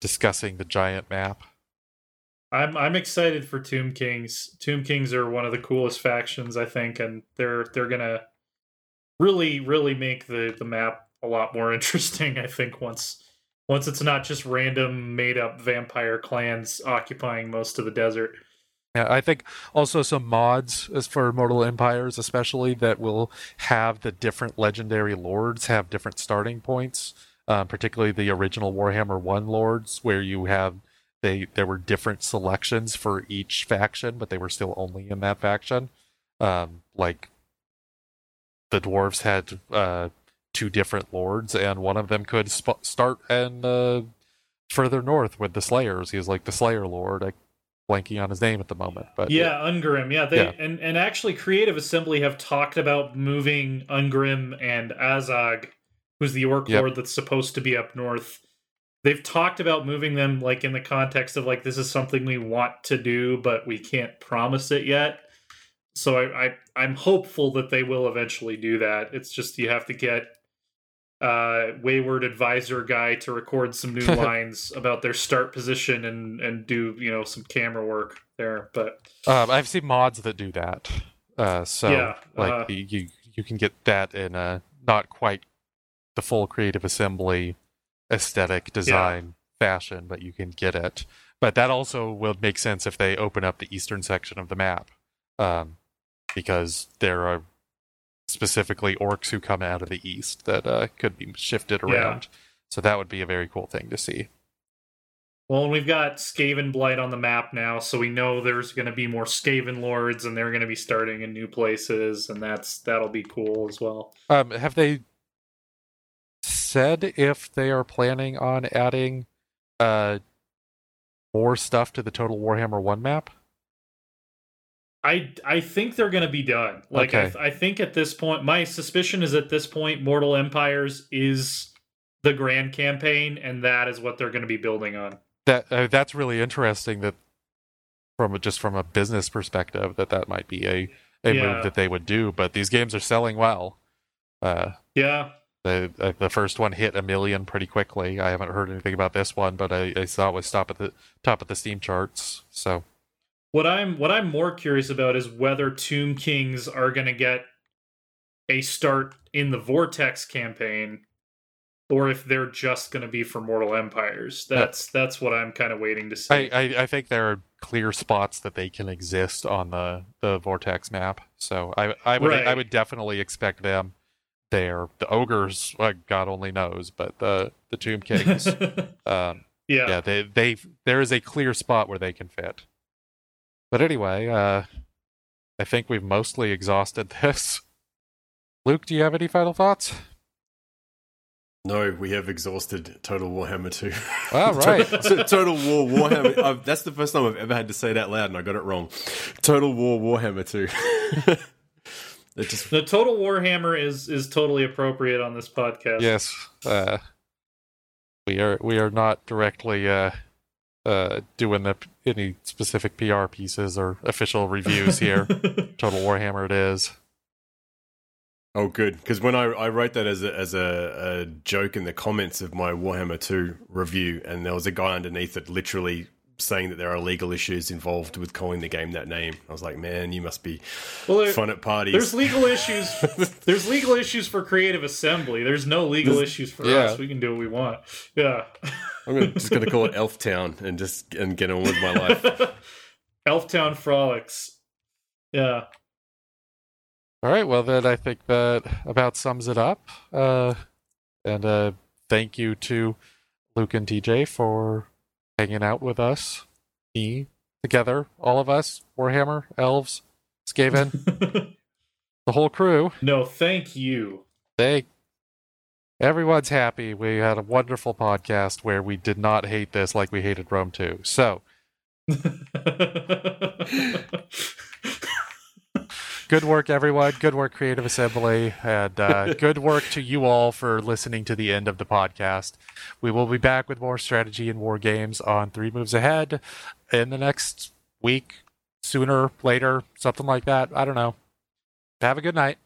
A: discussing the giant map.
B: I'm I'm excited for Tomb Kings. Tomb Kings are one of the coolest factions, I think, and they're they're gonna really really make the the map a lot more interesting. I think once once it's not just random made up vampire clans occupying most of the desert.
A: Yeah, I think also some mods as for Mortal Empires, especially that will have the different legendary lords have different starting points. Um, particularly the original Warhammer One lords, where you have they there were different selections for each faction, but they were still only in that faction. Um, like the dwarves had uh, two different lords, and one of them could sp- start and uh, further north with the Slayers. He's like the Slayer Lord. I blanking on his name at the moment, but
B: yeah, Ungrim. Yeah, they
A: Yeah.
B: and and actually, Creative Assembly have talked about moving Ungrim and Azog, who's the Orc
A: Yep.
B: Lord that's supposed to be up north. They've talked about moving them like in the context of like this is something we want to do, but we can't promise it yet. So I, I I'm hopeful that they will eventually do that. It's just you have to get uh wayward advisor guy to record some new lines about their start position and and do you know some camera work there but
A: Um, I've seen mods that do that. Uh, so
B: Yeah,
A: like
B: uh,
A: you- you you can get that in a not quite the full creative assembly aesthetic design fashion, but you can get it. But that also will make sense if they open up the eastern section of the map, um, because there are specifically orcs who come out of the east that uh, could be shifted
B: Yeah.
A: around. So that would be a very cool thing to see.
B: well and we've got Skavenblight on the map now so we know there's going to be more skaven lords and they're going to be starting in new places and that's that'll be cool as well
A: Um, have they said if they are planning on adding uh more stuff to the Total Warhammer One map?
B: I I think they're going to be done. Like I,
A: Okay.
B: I think at this point, my suspicion is at this point, Mortal Empires is the grand campaign, and that is what they're going to be building on.
A: That uh, that's really interesting. That from a, just from a business perspective, that that might be a a
B: Yeah.
A: move that they would do. But these games are selling well. Uh,
B: Yeah,
A: the uh, the first one hit a million pretty quickly. I haven't heard anything about this one, but I, I saw it was top at the top of the Steam charts. So
B: what I'm what I'm more curious about is whether Tomb Kings are going to get a start in the Vortex campaign, or if they're just going to be for Mortal Empires. That's that's what I'm kind of waiting to see.
A: I, I, I think there are clear spots that they can exist on the, the Vortex map. So I I would I would definitely expect them there. The ogres, uh, God only knows, but the the Tomb Kings, um,
B: yeah.
A: yeah, they they there is a clear spot where they can fit. But anyway, uh, I think we've mostly exhausted this. Luke, do you have any final thoughts?
C: No, we have exhausted Total Warhammer 2.
A: All right.
C: So Total War Warhammer. I've, that's the first time I've ever had to say it out loud, and I got it wrong. Total War Warhammer 2. It just
B: The total Warhammer is is totally appropriate on this podcast.
A: yes uh we are we are not directly uh uh doing the any specific pr pieces or official reviews here total warhammer it is
C: Oh, good. Because when I, I wrote that as a, as a, a joke in the comments of my Warhammer 2 review, and there was a guy underneath it literally saying that there are legal issues involved with calling the game that name. I was like, man, you must be
B: well, there-
C: fun at parties.
B: there's legal issues. There's legal issues for Creative Assembly. There's no legal
C: There's-
B: issues for
A: yeah.
B: us. We can do what we want. Yeah.
C: I'm gonna, just going to call it Elf Town and just and get on with my life.
B: Elftown Frolics. Yeah.
A: all right well then i think that about sums it up uh and uh thank you to luke and tj for hanging out with us. Me together all of us. Warhammer elves skaven. The whole crew.
B: No, thank you.
A: they everyone's happy. We had a wonderful podcast where we did not hate this like we hated rome 2 so good work everyone. Good work creative assembly. And uh, good work to you all for listening to the end of the podcast. We will be back with more strategy and war games on three moves ahead in the next week sooner later something like that. I don't know. Have a good night